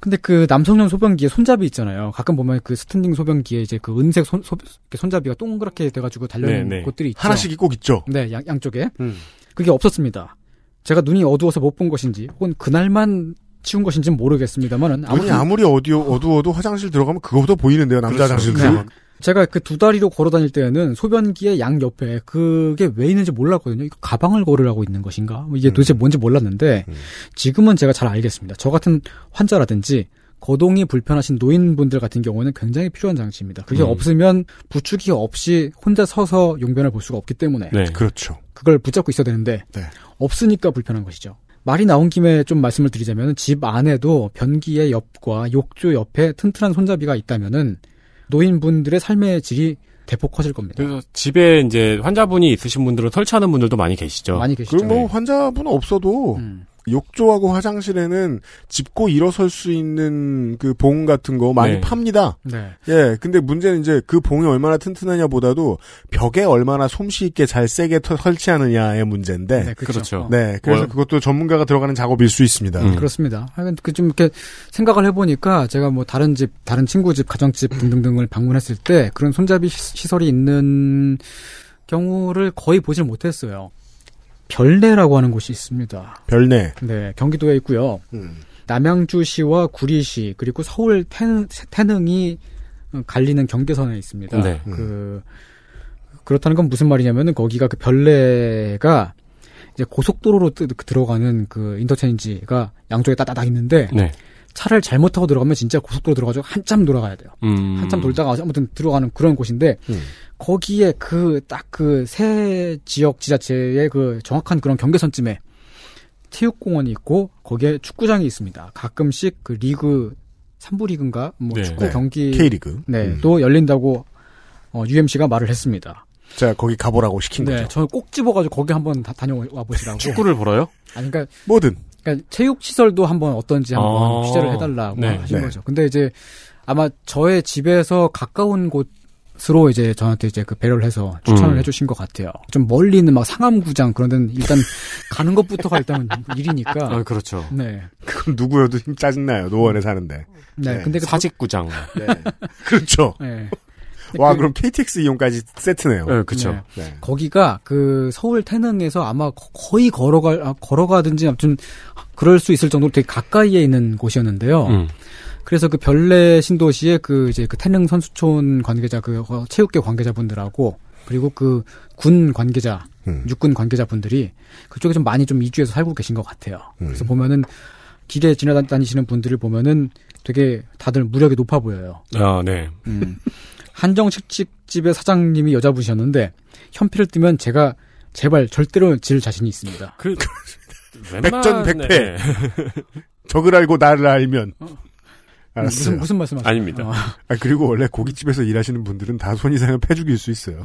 근데 그 남성용 소변기에 손잡이 있잖아요. 가끔 보면 그 standing 소변기에 이제 그 은색 손, 소- 손잡이가 동그랗게 돼가지고 달려있는 네, 네. 곳들이 있죠. 하나씩이 꼭 있죠. 네, 양, 양쪽에. 음. 그게 없었습니다. 제가 눈이 어두워서 못 본 것인지, 혹은 그날만 치운 것인지는 모르겠습니다만은 아무리 아무리 어디 어두워도 화장실 들어가면 그거보다 보이는데요. 남자 그렇죠. 화장실 네. 제가 그 두 다리로 걸어 다닐 때에는 소변기의 양 옆에 그게 왜 있는지 몰랐거든요. 이거 가방을 걸으라고 있는 것인가? 뭐 이게 도대체 뭔지 몰랐는데 지금은 제가 잘 알겠습니다. 저 같은 환자라든지 거동이 불편하신 노인분들 같은 경우는 굉장히 필요한 장치입니다. 그게 음. 없으면 부축이 없이 혼자 서서 용변을 볼 수가 없기 때문에 네. 그렇죠. 그걸 붙잡고 있어야 되는데 네. 없으니까 불편한 것이죠. 말이 나온 김에 좀 말씀을 드리자면 집 안에도 변기의 옆과 욕조 옆에 튼튼한 손잡이가 있다면은 노인분들의 삶의 질이 대폭 커질 겁니다. 그래서 집에 이제 환자분이 있으신 분들은 설치하는 분들도 많이 계시죠. 많이 계시죠. 그리고 뭐 환자분 없어도 음. 욕조하고 화장실에는 짚고 일어설 수 있는 그 봉 같은 거 많이 네. 팝니다. 네. 예, 근데 문제는 이제 그 봉이 얼마나 튼튼하냐 보다도 벽에 얼마나 솜씨 있게 잘 세게 터- 설치하느냐의 문제인데. 네, 그렇죠. 네, 그래서 월- 그것도 전문가가 들어가는 작업일 수 있습니다. 음. 그렇습니다. 하여간 그좀 이렇게 생각을 해보니까 제가 뭐 다른 집, 다른 친구 집, 가정집 등등등을 방문했을 때 그런 손잡이 시- 시설이 있는 경우를 거의 보질 못했어요. 별내라고 하는 곳이 있습니다. 별내. 네, 경기도에 있고요. 남양주시와 구리시 그리고 서울 태능, 태능이 갈리는 경계선에 있습니다. 네. 그 그렇다는 건 무슨 말이냐면은 거기가 그 별내가 이제 고속도로로 뜨- 들어가는 그 인터체인지가 양쪽에 따다닥 있는데 네. 차를 잘못 타고 들어가면 진짜 고속도로 들어가지고 한참 돌아가야 돼요. 음. 한참 돌다가 아무튼 들어가는 그런 곳인데 거기에 그 딱 그 새 지역 지자체의 그 정확한 그런 경계선쯤에 체육공원이 있고 거기에 축구장이 있습니다. 가끔씩 그 리그 3부 리그인가 뭐 네. 축구 네. 경기 K리그. 네, 음. 또 열린다고 어, UMC가 말을 했습니다. 제가 거기 가보라고 시킨 네, 거죠. 저는 꼭 집어가지고 거기 한번 다 다녀와 보시라고. 축구를 보러요? 아니, 그러니까 뭐든. 그러니까 체육 시설도 한번 어떤지 한번 아. 취재를 해달라고 네. 하신 네. 거죠. 근데 이제 아마 저의 집에서 가까운 곳으로 이제 저한테 이제 그 배려를 해서 추천을 음. 해주신 것 같아요. 좀 멀리 있는 막 상암구장 그런 데는 일단 가는 것부터가 일단 일이니까. 아, 그렇죠. 네. 그건 누구여도 힘 짜증나요. 노원에 사는데. 네. 근데 그 사직구장. 네. 그렇죠. 네. 와, 그- 그럼 KTX 이용까지 세트네요. 네, 그쵸. 네. 네. 거기가 그 서울 태능에서 아마 거- 거의 걸어가 아, 걸어가든지 아무튼 그럴 수 있을 정도로 되게 가까이에 있는 곳이었는데요. 음. 그래서 그 별내 신도시의 그 이제 그 태능 선수촌 관계자 그 어, 체육계 관계자분들하고 그리고 그 군 관계자 음. 육군 관계자분들이 그쪽에 좀 많이 좀 이주해서 살고 계신 것 같아요. 음. 그래서 보면은 길에 지나다니시는 분들을 보면은 되게 다들 무력이 높아 보여요. 아, 네. 음. 한정식집의 사장님이 여자분이셨는데 현피를 뜨면 제가 제발 절대로 질 자신이 있습니다. 그 백전백패. 네. 적을 알고 나를 알면. 알았어요. 무슨 무슨 말씀하시죠? 아닙니다. 어. 아, 그리고 원래 고깃집에서 일하시는 분들은 다 손 이상은 패죽일 수 있어요.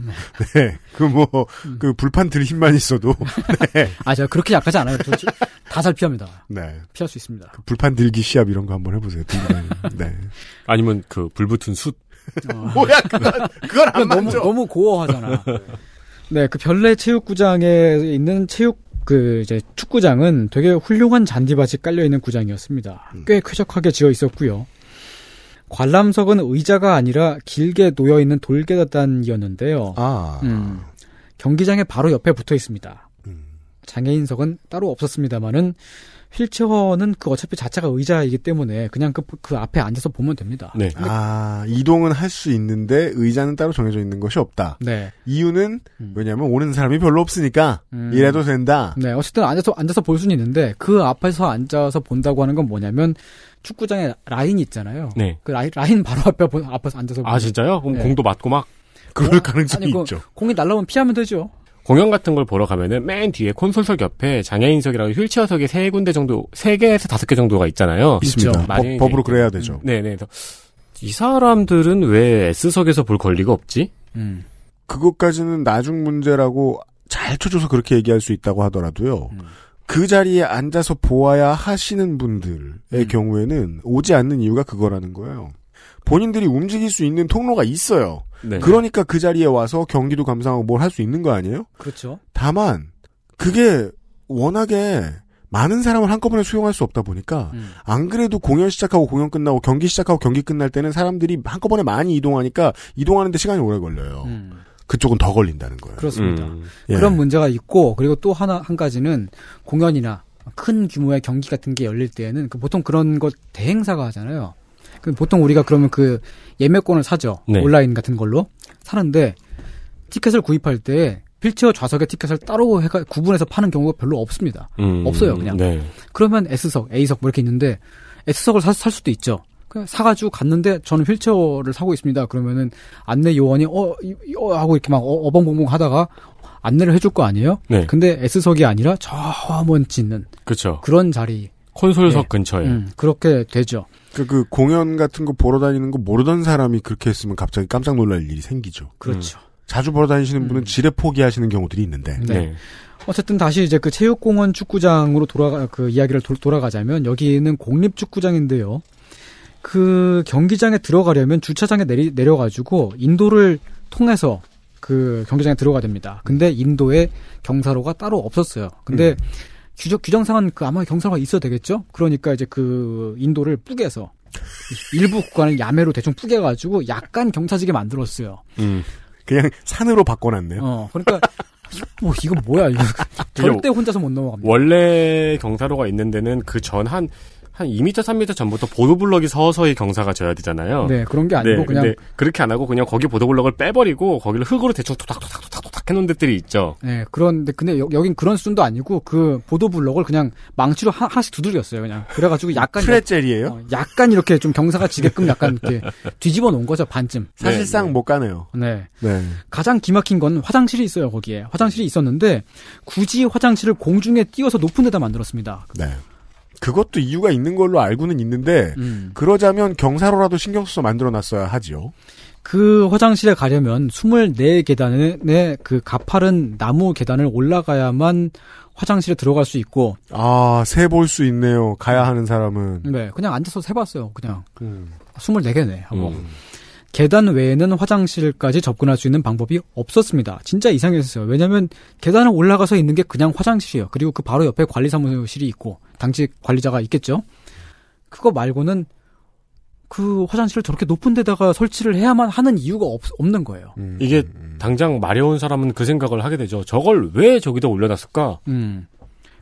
네. 그 뭐, 음. 그 불판 들 힘만 있어도. 네. 아, 제가 그렇게 약하지 않아요. 다잘 피합니다. 네. 피할 수 있습니다. 그 불판 들기 시합 이런 거 한번 해보세요. 다니는. 네. 아니면 그 불붙은 숯. 뭐야, 그건, 그건 안 너무, 맞죠. 너무 고어하잖아. 네, 그 별내 체육구장에 있는 체육, 그, 이제 축구장은 되게 훌륭한 잔디밭이 깔려 있는 구장이었습니다. 꽤 쾌적하게 지어 있었고요. 관람석은 의자가 아니라 길게 놓여 있는 돌계단이었는데요. 아. 음, 경기장의 바로 옆에 붙어 있습니다. 장애인석은 따로 없었습니다만은 휠체어는 그 어차피 자체가 의자이기 때문에 그냥 그, 그 앞에 앉아서 보면 됩니다. 네. 아, 이동은 할 수 있는데 의자는 따로 정해져 있는 것이 없다. 네. 이유는 왜냐하면 오는 사람이 별로 없으니까 음. 이래도 된다. 네, 어쨌든 앉아서 앉아서 볼 수는 있는데 그 앞에서 앉아서 본다고 하는 건 뭐냐면 축구장에 라인이 있잖아요. 네. 그 라인, 라인 바로 앞에 보- 앞에서 앉아서 아 진짜요? 그럼 네. 공도 맞고 막 그럴 가능성이 아니, 그 있죠. 공이 날라오면 피하면 되죠. 공연 같은 걸 보러 가면은 맨 뒤에 콘솔석 옆에 장애인석이랑 휠체어석이 세 군데 정도, 세 개에서 다섯 개 정도가 있잖아요. 있습니다. 많이 법, 법으로 이제 그래야 되죠. 네네. 그래서 이 사람들은 왜 S석에서 볼 권리가 없지? 음. 그것까지는 나중 문제라고 잘 쳐줘서 그렇게 얘기할 수 있다고 하더라도요. 음. 그 자리에 앉아서 보아야 하시는 분들의 음. 경우에는 오지 않는 이유가 그거라는 거예요. 본인들이 움직일 수 있는 통로가 있어요. 네. 그러니까 그 자리에 와서 경기도 감상하고 뭘 할 수 있는 거 아니에요? 그렇죠. 다만 그게 워낙에 많은 사람을 한꺼번에 수용할 수 없다 보니까 음. 안 그래도 공연 시작하고 공연 끝나고 경기 시작하고 경기 끝날 때는 사람들이 한꺼번에 많이 이동하니까 이동하는데 시간이 오래 걸려요. 그쪽은 더 걸린다는 거예요. 음. 그렇습니다. 음. 예. 그런 문제가 있고 그리고 또 하나 한 가지는 공연이나 큰 규모의 경기 같은 게 열릴 때에는 그 보통 그런 것 대행사가 하잖아요. 그 보통 우리가 그러면 그 예매권을 사죠. 네. 온라인 같은 걸로 사는데 티켓을 구입할 때 휠체어 좌석에 티켓을 따로 해가 구분해서 파는 경우가 별로 없습니다. 음, 없어요, 그냥. 네. 그러면 S석, A석 뭐 이렇게 있는데 S석을 사, 살 수도 있죠. 그냥 사가지고 갔는데 저는 휠체어를 사고 있습니다. 그러면은 안내 요원이 어, 어 하고 이렇게 막 어, 버벙벙 하다가 안내를 해줄 거 아니에요? 네. 근데 S석이 아니라 저 먼지 있는 그렇죠. 그런 자리. 콘솔석 네. 근처에. 음, 그렇게 되죠. 그, 그 공연 같은 거 보러 다니는 거 모르던 사람이 그렇게 했으면 갑자기 깜짝 놀랄 일이 생기죠. 그렇죠. 자주 보러 다니시는 분은 지레 포기하시는 경우들이 있는데. 네. 어쨌든 다시 이제 그 체육공원 축구장으로 돌아가 그 이야기를 도- 돌아가자면 여기는 공립 축구장인데요. 그 경기장에 들어가려면 주차장에 내리, 내려가지고 인도를 통해서 그 경기장에 들어가야 됩니다. 근데 인도에 경사로가 따로 없었어요. 근데 규정, 규정상은 그 아마 경사로가 있어야 되겠죠? 그러니까 이제 그 인도를 뿌개서 일부 구간을 야매로 대충 뿌개가지고 약간 경사지게 만들었어요. 음. 그냥 산으로 바꿔놨네요. 어, 그러니까 뭐 이거 뭐야 이거 절대 혼자서 못 넘어갑니다. 원래 경사로가 있는 데는 그 전 한, 한 2m, 3m 전부터 보도블럭이 서서히 경사가 져야 되잖아요. 네, 그런 게 아니고 그냥- 근데 그렇게 안 하고 그냥 거기 보도블럭을 빼버리고 거기를 흙으로 대충 토닥토닥토닥토닥 해놓은 데들이 있죠. 네, 그런데 근데 여, 여긴 그런 수준도 아니고 그 보도 블럭을 그냥 망치로 하, 하나씩 두들겼어요, 그냥. 그래가지고 약간 프레젤이에요? 어, 약간 이렇게 좀 경사가 지게끔 약간 이렇게 뒤집어 놓은 거죠 반쯤. 사실상 못 가네요. 네. 네. 가장 기막힌 건 화장실이 있어요 거기에 화장실이 있었는데 굳이 화장실을 공중에 띄워서 높은 데다 만들었습니다. 네. 그것도 이유가 있는 걸로 알고는 있는데 음. 그러자면 경사로라도 신경 써서 만들어 놨어야 하지요. 그 화장실에 가려면 24계단의 그 가파른 나무 계단을 올라가야만 화장실에 들어갈 수 있고 아, 세 볼 수 있네요. 가야 하는 사람은. 네, 그냥 앉아서 세 봤어요. 그냥 음. 24개네 하고 음. 계단 외에는 화장실까지 접근할 수 있는 방법이 없었습니다. 진짜 이상했어요. 왜냐하면 계단을 올라가서 있는 게 그냥 화장실이에요. 그리고 그 바로 옆에 관리사무실이 있고 당직 관리자가 있겠죠. 그거 말고는 그 화장실을 저렇게 높은 데다가 설치를 해야만 하는 이유가 없, 없는 거예요. 이게 당장 마려운 사람은 그 생각을 하게 되죠. 저걸 왜 저기다 올려놨을까? 음.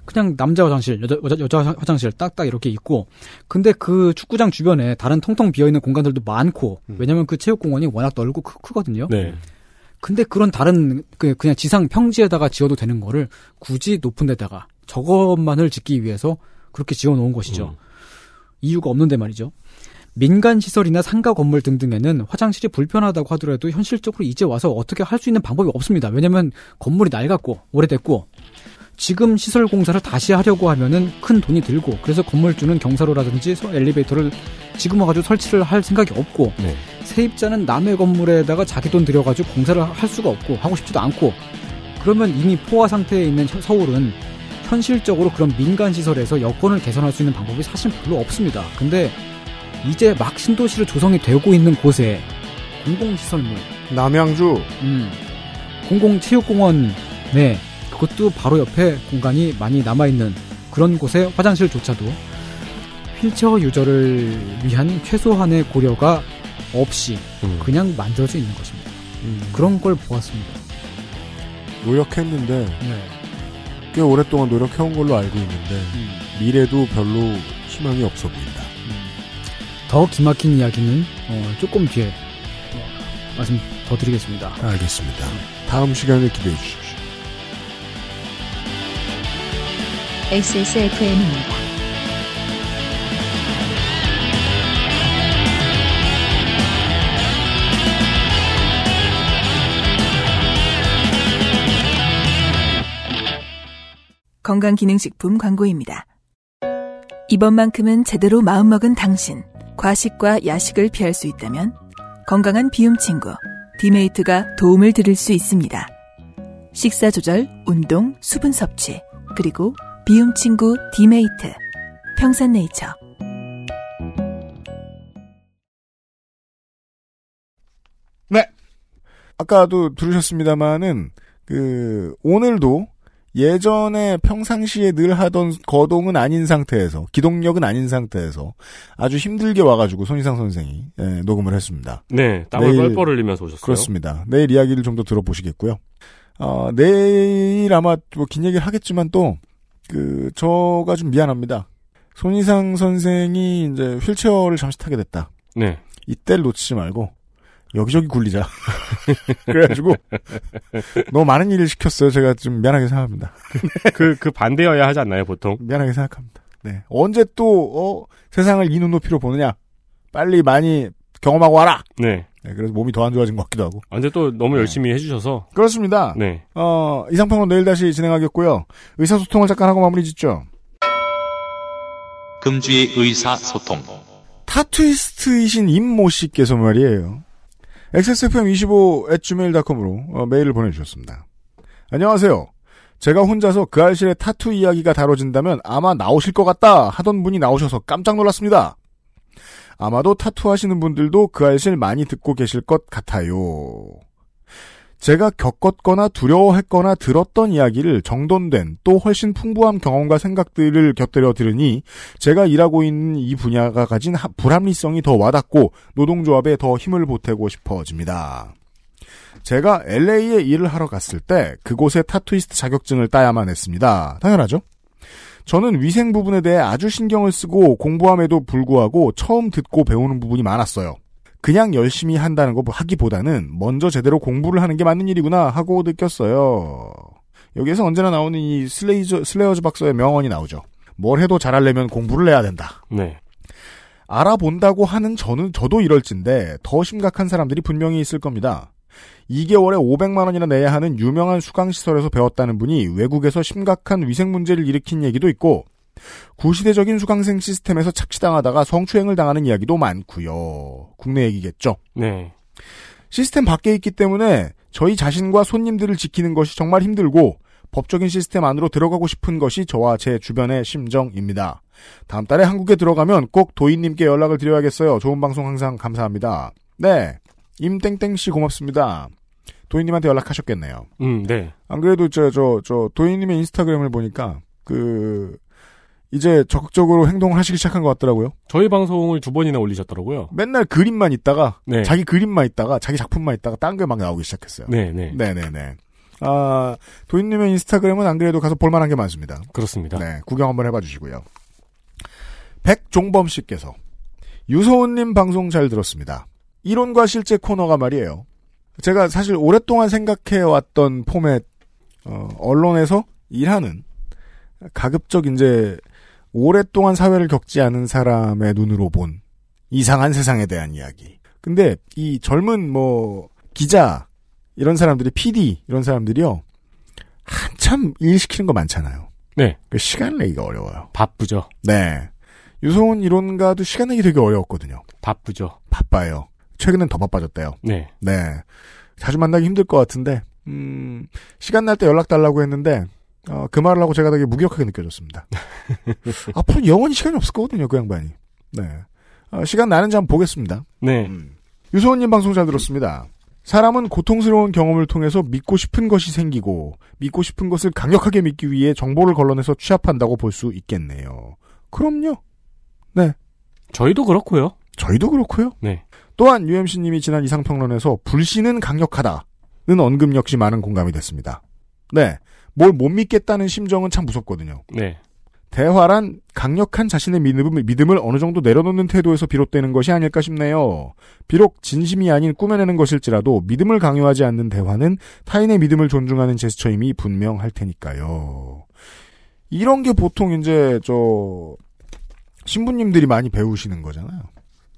그냥 남자 화장실, 여자, 여자, 여자 화장실 딱딱 이렇게 있고, 근데 그 축구장 주변에 다른 텅텅 비어있는 공간들도 많고, 왜냐면 그 체육공원이 워낙 넓고 크, 크거든요. 네. 근데 그런 다른, 그, 그냥 지상 평지에다가 지어도 되는 거를 굳이 높은 데다가 저것만을 짓기 위해서 그렇게 지어 놓은 것이죠. 이유가 없는데 말이죠. 민간 시설이나 상가 건물 등등에는 화장실이 불편하다고 하더라도 현실적으로 이제 와서 어떻게 할 수 있는 방법이 없습니다. 왜냐면 건물이 낡았고 오래됐고 지금 시설 공사를 다시 하려고 하면은 큰 돈이 들고 그래서 건물주는 경사로라든지 서- 엘리베이터를 지금 와가지고 설치를 할 생각이 없고 네. 세입자는 남의 건물에다가 자기 돈 들여가지고 공사를 할 수가 없고 하고 싶지도 않고 그러면 이미 포화 상태에 있는 혀- 서울은 현실적으로 그런 민간 시설에서 여건을 개선할 수 있는 방법이 사실 별로 없습니다. 근데 이제 막 신도시로 조성이 되고 있는 곳에 공공시설물 남양주 음, 공공체육공원 네 그것도 바로 옆에 공간이 많이 남아있는 그런 곳에 화장실조차도 휠체어 유저를 위한 최소한의 고려가 없이 음. 그냥 만들어져 있는 것입니다. 그런 걸 보았습니다. 노력했는데 네. 꽤 오랫동안 노력해온 걸로 알고 있는데 음. 미래도 별로 희망이 없어 보인다. 더 기막힌 이야기는 어, 조금 뒤에 어, 말씀 더 드리겠습니다. 알겠습니다. 다음 시간을 기대해 주십시오. XSFM입니다. 건강기능식품 광고입니다. 이번만큼은 제대로 마음먹은 당신. 과식과 야식을 피할 수 있다면 건강한 비움 친구 디메이트가 도움을 드릴 수 있습니다. 식사 조절, 운동, 수분 섭취, 그리고 비움 친구 디메이트. 평산네이처. 네. 아까도 들으셨습니다만은 그 오늘도 예전에 평상시에 늘 하던 거동은 아닌 상태에서 기동력은 아닌 상태에서 아주 힘들게 와가지고 손이상 선생이 예, 녹음을 했습니다. 네, 땀을 내일- 뻘뻘 흘리면서 오셨어요. 그렇습니다. 내일 이야기를 좀 더 들어보시겠고요. 어, 내일 아마 뭐 긴 얘기를 하겠지만 또, 그, 저가 좀 미안합니다. 손희상 선생이 이제 휠체어를 잠시 타게 됐다. 네. 이때를 놓치지 말고, 여기저기 굴리자. 그래가지고, 너무 많은 일을 시켰어요. 제가 좀 미안하게 생각합니다. 그, 그 반대여야 하지 않나요, 보통? 미안하게 생각합니다. 네. 언제 또, 어, 세상을 이 눈높이로 보느냐? 빨리 많이 경험하고 와라! 네. 네, 그래서 몸이 더 안 좋아진 것 같기도 하고. 아, 근데 또 너무 열심히 해주셔서. 그렇습니다. 네. 어, 이상평론 내일 다시 진행하겠고요. 의사소통을 잠깐 하고 마무리 짓죠. 금주의 의사소통. 타투이스트이신 임모 씨께서 말이에요. xsfm25@gmail.com으로 어, 메일을 보내주셨습니다. 안녕하세요. 제가 혼자서 그 알실의 타투 이야기가 다뤄진다면 아마 나오실 것 같다 하던 분이 나오셔서 깜짝 놀랐습니다. 아마도 타투 하시는 분들도 그 알실 많이 듣고 계실 것 같아요. 제가 겪었거나 두려워했거나 들었던 이야기를 정돈된 또 훨씬 풍부한 경험과 생각들을 곁들여 들으니 제가 일하고 있는 이 분야가 가진 하- 불합리성이 더 와닿고 노동조합에 더 힘을 보태고 싶어집니다. 제가 LA에 일을 하러 갔을 때 그곳에 타투이스트 자격증을 따야만 했습니다. 당연하죠. 저는 위생 부분에 대해 아주 신경을 쓰고 공부함에도 불구하고 처음 듣고 배우는 부분이 많았어요. 그냥 열심히 한다는 거 하기보다는 먼저 제대로 공부를 하는 게 맞는 일이구나 하고 느꼈어요. 여기에서 언제나 나오는 이 슬레이저, 슬레어즈 박사의 명언이 나오죠. 뭘 해도 잘하려면 공부를 해야 된다. 네. 알아본다고 하는 저는 저도 이럴진데 더 심각한 사람들이 분명히 있을 겁니다. 2개월에 500만 원이나 내야 하는 유명한 수강시설에서 배웠다는 분이 외국에서 심각한 위생 문제를 일으킨 얘기도 있고 구시대적인 수강생 시스템에서 착취당하다가 성추행을 당하는 이야기도 많고요. 국내 얘기겠죠. 네. 시스템 밖에 있기 때문에 저희 자신과 손님들을 지키는 것이 정말 힘들고 법적인 시스템 안으로 들어가고 싶은 것이 저와 제 주변의 심정입니다. 다음 달에 한국에 들어가면 꼭 도인님께 연락을 드려야겠어요. 좋은 방송 항상 감사합니다. 네. 임땡땡 씨 고맙습니다. 도인님한테 연락하셨겠네요. 음, 네. 안 그래도 저, 저, 저, 도인님의 인스타그램을 보니까 그, 이제 적극적으로 행동을 하시기 시작한 것 같더라고요. 저희 방송을 두 번이나 올리셨더라고요. 맨날 그림만 있다가, 네. 자기 그림만 있다가, 자기 작품만 있다가, 딴 게 막 나오기 시작했어요. 네, 네. 네네네. 아, 도인님의 인스타그램은 안 그래도 가서 볼만한 게 많습니다. 그렇습니다. 네, 구경 한번 해봐 주시고요. 백종범 씨께서 유소은님 방송 잘 들었습니다. 이론과 실제 코너가 말이에요. 제가 사실 오랫동안 생각해왔던 포맷, 어, 언론에서 일하는 가급적 이제 오랫동안 사회를 겪지 않은 사람의 눈으로 본 이상한 세상에 대한 이야기. 근데 이 젊은 뭐 기자 이런 사람들이 PD 이런 사람들이요 한참 일 시키는 거 많잖아요. 네. 그 시간 내기가 어려워요. 바쁘죠. 네. 유소원 이론가도 시간 내기 되게 어려웠거든요. 바쁘죠. 바빠요. 최근엔 더 바빠졌대요. 네. 네. 자주 만나기 힘들 것 같은데, 음, 시간 날 때 연락 달라고 했는데, 어, 그 말을 하고 제가 되게 무기력하게 느껴졌습니다. 앞으로 영원히 시간이 없을 거거든요, 그 양반이. 네. 어, 시간 나는지 한번 보겠습니다. 네. 유소원님 방송 잘 들었습니다. 사람은 고통스러운 경험을 통해서 믿고 싶은 것이 생기고 믿고 싶은 것을 강력하게 믿기 위해 정보를 걸러내서 취합한다고 볼 수 있겠네요. 그럼요. 네. 저희도 그렇고요. 저희도 그렇고요. 네. 또한 UMC님이 지난 이상평론에서 불신은 강력하다는 언급 역시 많은 공감이 됐습니다. 네. 뭘 못 믿겠다는 심정은 참 무섭거든요. 네. 대화란 강력한 자신의 믿음을, 믿음을 어느 정도 내려놓는 태도에서 비롯되는 것이 아닐까 싶네요. 비록 진심이 아닌 꾸며내는 것일지라도 믿음을 강요하지 않는 대화는 타인의 믿음을 존중하는 제스처임이 분명할 테니까요. 이런 게 보통 이제 저 신부님들이 많이 배우시는 거잖아요.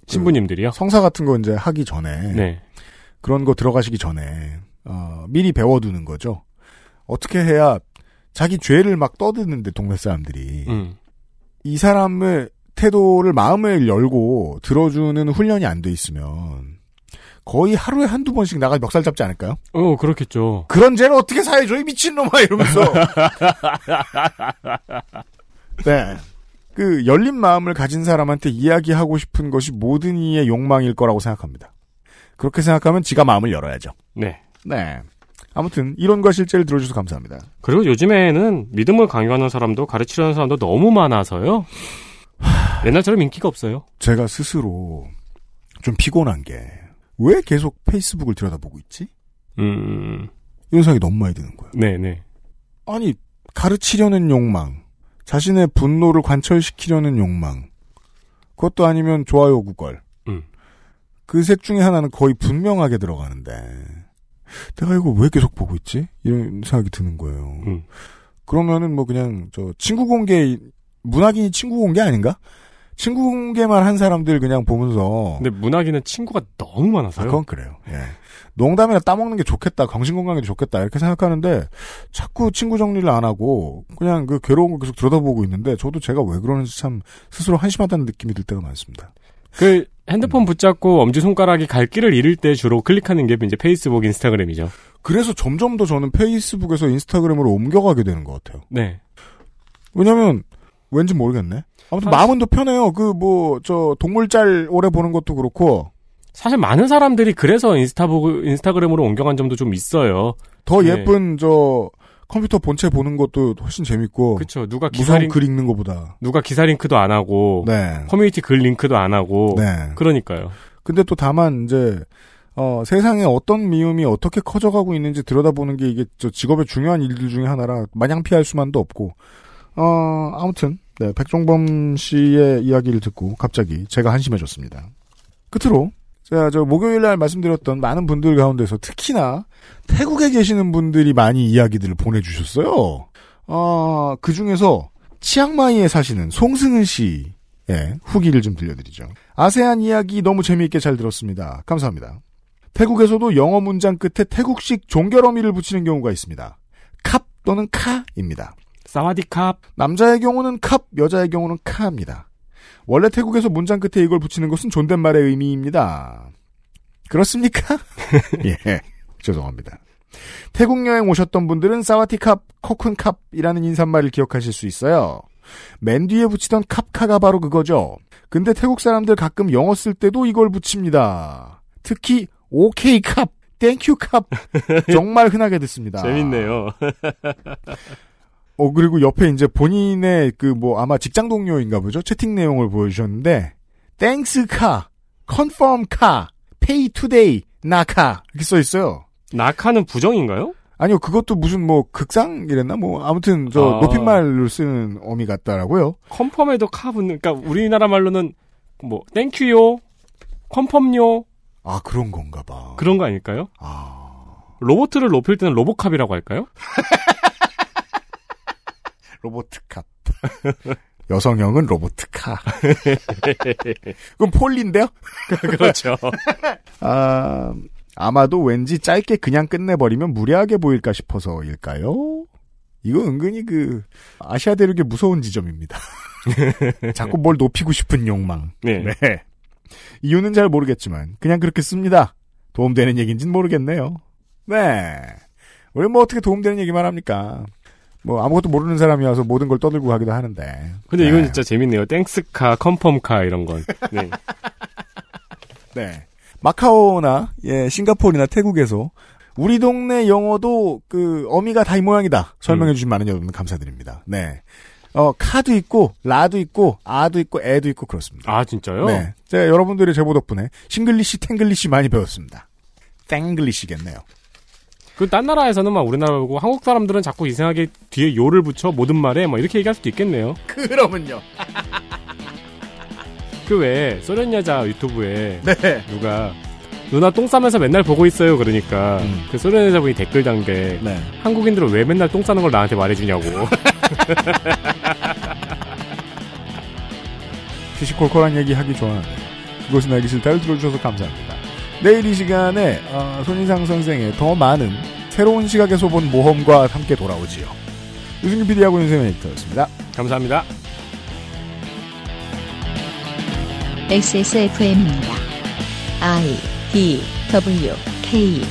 신부님들이요? 성사 같은 거 이제 하기 전에 네. 그런 거 들어가시기 전에 어, 미리 배워두는 거죠. 어떻게 해야 자기 죄를 막 떠드는데 동네 사람들이 음. 이 사람의 태도를 마음을 열고 들어주는 훈련이 안 돼 있으면 거의 하루에 한두 번씩 나가 멱살 잡지 않을까요? 어, 그렇겠죠. 그런 죄를 어떻게 사해줘 이 미친놈아 이러면서 네. 그 열린 마음을 가진 사람한테 이야기하고 싶은 것이 모든 이의 욕망일 거라고 생각합니다. 그렇게 생각하면 지가 마음을 열어야죠. 네. 네. 아무튼 이론과 실제를 들어주셔서 감사합니다. 그리고 요즘에는 믿음을 강요하는 사람도 가르치려는 사람도 너무 많아서요. 옛날처럼 인기가 없어요. 제가 스스로 좀 피곤한 게 왜 계속 페이스북을 들여다보고 있지? 음. 이런 생각이 너무 많이 드는 거예요. 네네. 아니 가르치려는 욕망, 자신의 분노를 관철시키려는 욕망, 그것도 아니면 좋아요 구걸. 음. 그셋 중에 하나는 거의 분명하게 들어가는데 내가 이거 왜 계속 보고 있지? 이런 생각이 드는 거예요. 음. 그러면은 뭐 그냥 저 친구 공개 문학인이 친구 공개 아닌가? 친구 공개만 한 사람들 그냥 보면서 근데 문학인은 친구가 너무 아, 많아서요. 그건 그래요. 예. 농담이나 따먹는 게 좋겠다, 정신 건강에도 좋겠다 이렇게 생각하는데 자꾸 친구 정리를 안 하고 그냥 그 괴로운 거 계속 들여다보고 있는데 저도 제가 왜 그러는지 참 스스로 한심하다는 느낌이 들 때가 많습니다. 그 핸드폰 붙잡고 엄지 손가락이 갈 길을 잃을 때 주로 클릭하는 게 이제 페이스북, 인스타그램이죠. 그래서 점점 더 저는 페이스북에서 인스타그램으로 옮겨가게 되는 것 같아요. 네. 왜냐면 왠지 모르겠네. 아무튼 마음은 더 편해요. 그 뭐 저 동물짤 오래 보는 것도 그렇고 사실 많은 사람들이 그래서 인스타북, 인스타그램으로 옮겨간 점도 좀 있어요. 더 네. 예쁜 저 컴퓨터 본체 보는 것도 훨씬 재밌고 그쵸. 누가 기사링, 글 읽는 것보다. 누가 기사 링크도 안 하고, 네. 커뮤니티 글 링크도 안 하고, 네. 그러니까요. 근데 또 다만 이제 어, 세상에 어떤 미움이 어떻게 커져가고 있는지 들여다보는 게 이게 저 직업의 중요한 일들 중에 하나라 마냥 피할 수만도 없고 어, 아무튼 네, 백종범 씨의 이야기를 듣고 갑자기 제가 한심해졌습니다. 끝으로 제가 저 목요일 날 말씀드렸던 많은 분들 가운데서 특히나 태국에 계시는 분들이 많이 이야기들을 보내주셨어요. 어, 그 중에서 치앙마이에 사시는 송승은 씨의 후기를 좀 들려드리죠. 아세안 이야기 너무 재미있게 잘 들었습니다. 감사합니다. 태국에서도 영어 문장 끝에 태국식 종결 어미를 붙이는 경우가 있습니다. 캅 또는 카입니다. 사와디캅. 남자의 경우는 캅, 여자의 경우는 카입니다. 원래 태국에서 문장 끝에 이걸 붙이는 것은 존댓말의 의미입니다. 그렇습니까? 예, 죄송합니다. 태국 여행 오셨던 분들은 สวัสดีครับ, ขอบคุณครับ이라는 인사말을 기억하실 수 있어요. 맨 뒤에 붙이던 ครับ ค่ะ가 바로 그거죠. 근데 태국 사람들 가끔 영어 쓸 때도 이걸 붙입니다. 특히 OK ครับ, thank you ครับ 정말 흔하게 듣습니다. 재밌네요. 어 그리고 옆에 이제 본인의 그 뭐 아마 직장 동료인가 보죠 채팅 내용을 보여주셨는데 thanks ค่ะ, confirm ค่ะ, pay today นะคะ 이렇게 써 있어요. นะคะ는 부정인가요? 아니요 그것도 무슨 뭐 극상이랬나 뭐 아무튼 저 아. 높임말로 쓰는 어미 같다라고요. confirm에도 ค่ะ 붙는, 그러니까 우리나라 말로는 뭐 thank you요, confirm요 아 그런 건가 봐. 그런 거 아닐까요? 로보트를 높일 때는 로보캅이라고 할까요? 로보트캅. 여성형은 로보트카. 그럼 폴리인데요? 그렇죠. 아, 아마도 왠지 짧게 그냥 끝내버리면 무례하게 보일까 싶어서일까요? 이거 은근히 그 아시아 대륙의 무서운 지점입니다. 자꾸 뭘 높이고 싶은 욕망. 네. 이유는 잘 모르겠지만 그냥 그렇게 씁니다. 도움되는 얘기인지는 모르겠네요. 네. 우리 뭐 어떻게 도움되는 얘기만 합니까? 뭐 아무것도 모르는 사람이 와서 모든 걸 떠들고 가기도 하는데. 근데 이건 네. 진짜 재밌네요. thanks ค่ะ, confirm ค่ะ 이런 건. 네. 네. 마카오나 예, 싱가포르나 태국에서 우리 동네 영어도 그 어미가 다 이 모양이다. 설명해 주신 많은 여러분 감사드립니다. 네. 어, ค่ะ도 있고 lah도 있고 ah도 있고 eh도 있고 그렇습니다. 아 진짜요? 네. 제가 여러분들의 제보 덕분에 Singlish, Tinglish 많이 배웠습니다. 땡글리시겠네요. 그 딴 나라에서는 막 우리나라 보고 한국 사람들은 자꾸 이상하게 뒤에 요를 붙여 모든 말에 막 이렇게 얘기할 수도 있겠네요. 그러면요. 그 외에 소련 여자 유튜브에 네. 누가 누나 똥 싸면서 맨날 보고 있어요. 그러니까 그 소련 여자분이 댓글 단게 네. 한국인들은 왜 맨날 똥 싸는 걸 나한테 말해주냐고. 시시콜콜한 얘기 하기 좋아하는데 그것은 알기 싫다를 들어주셔서 감사합니다. 내일 이 시간에 어, 손인상 선생의 더 많은 새로운 시각에서 본 모험과 함께 돌아오지요. 유승균 PD하고 윤세민 에디터였습니다. 감사합니다. XSFM입니다. I D W K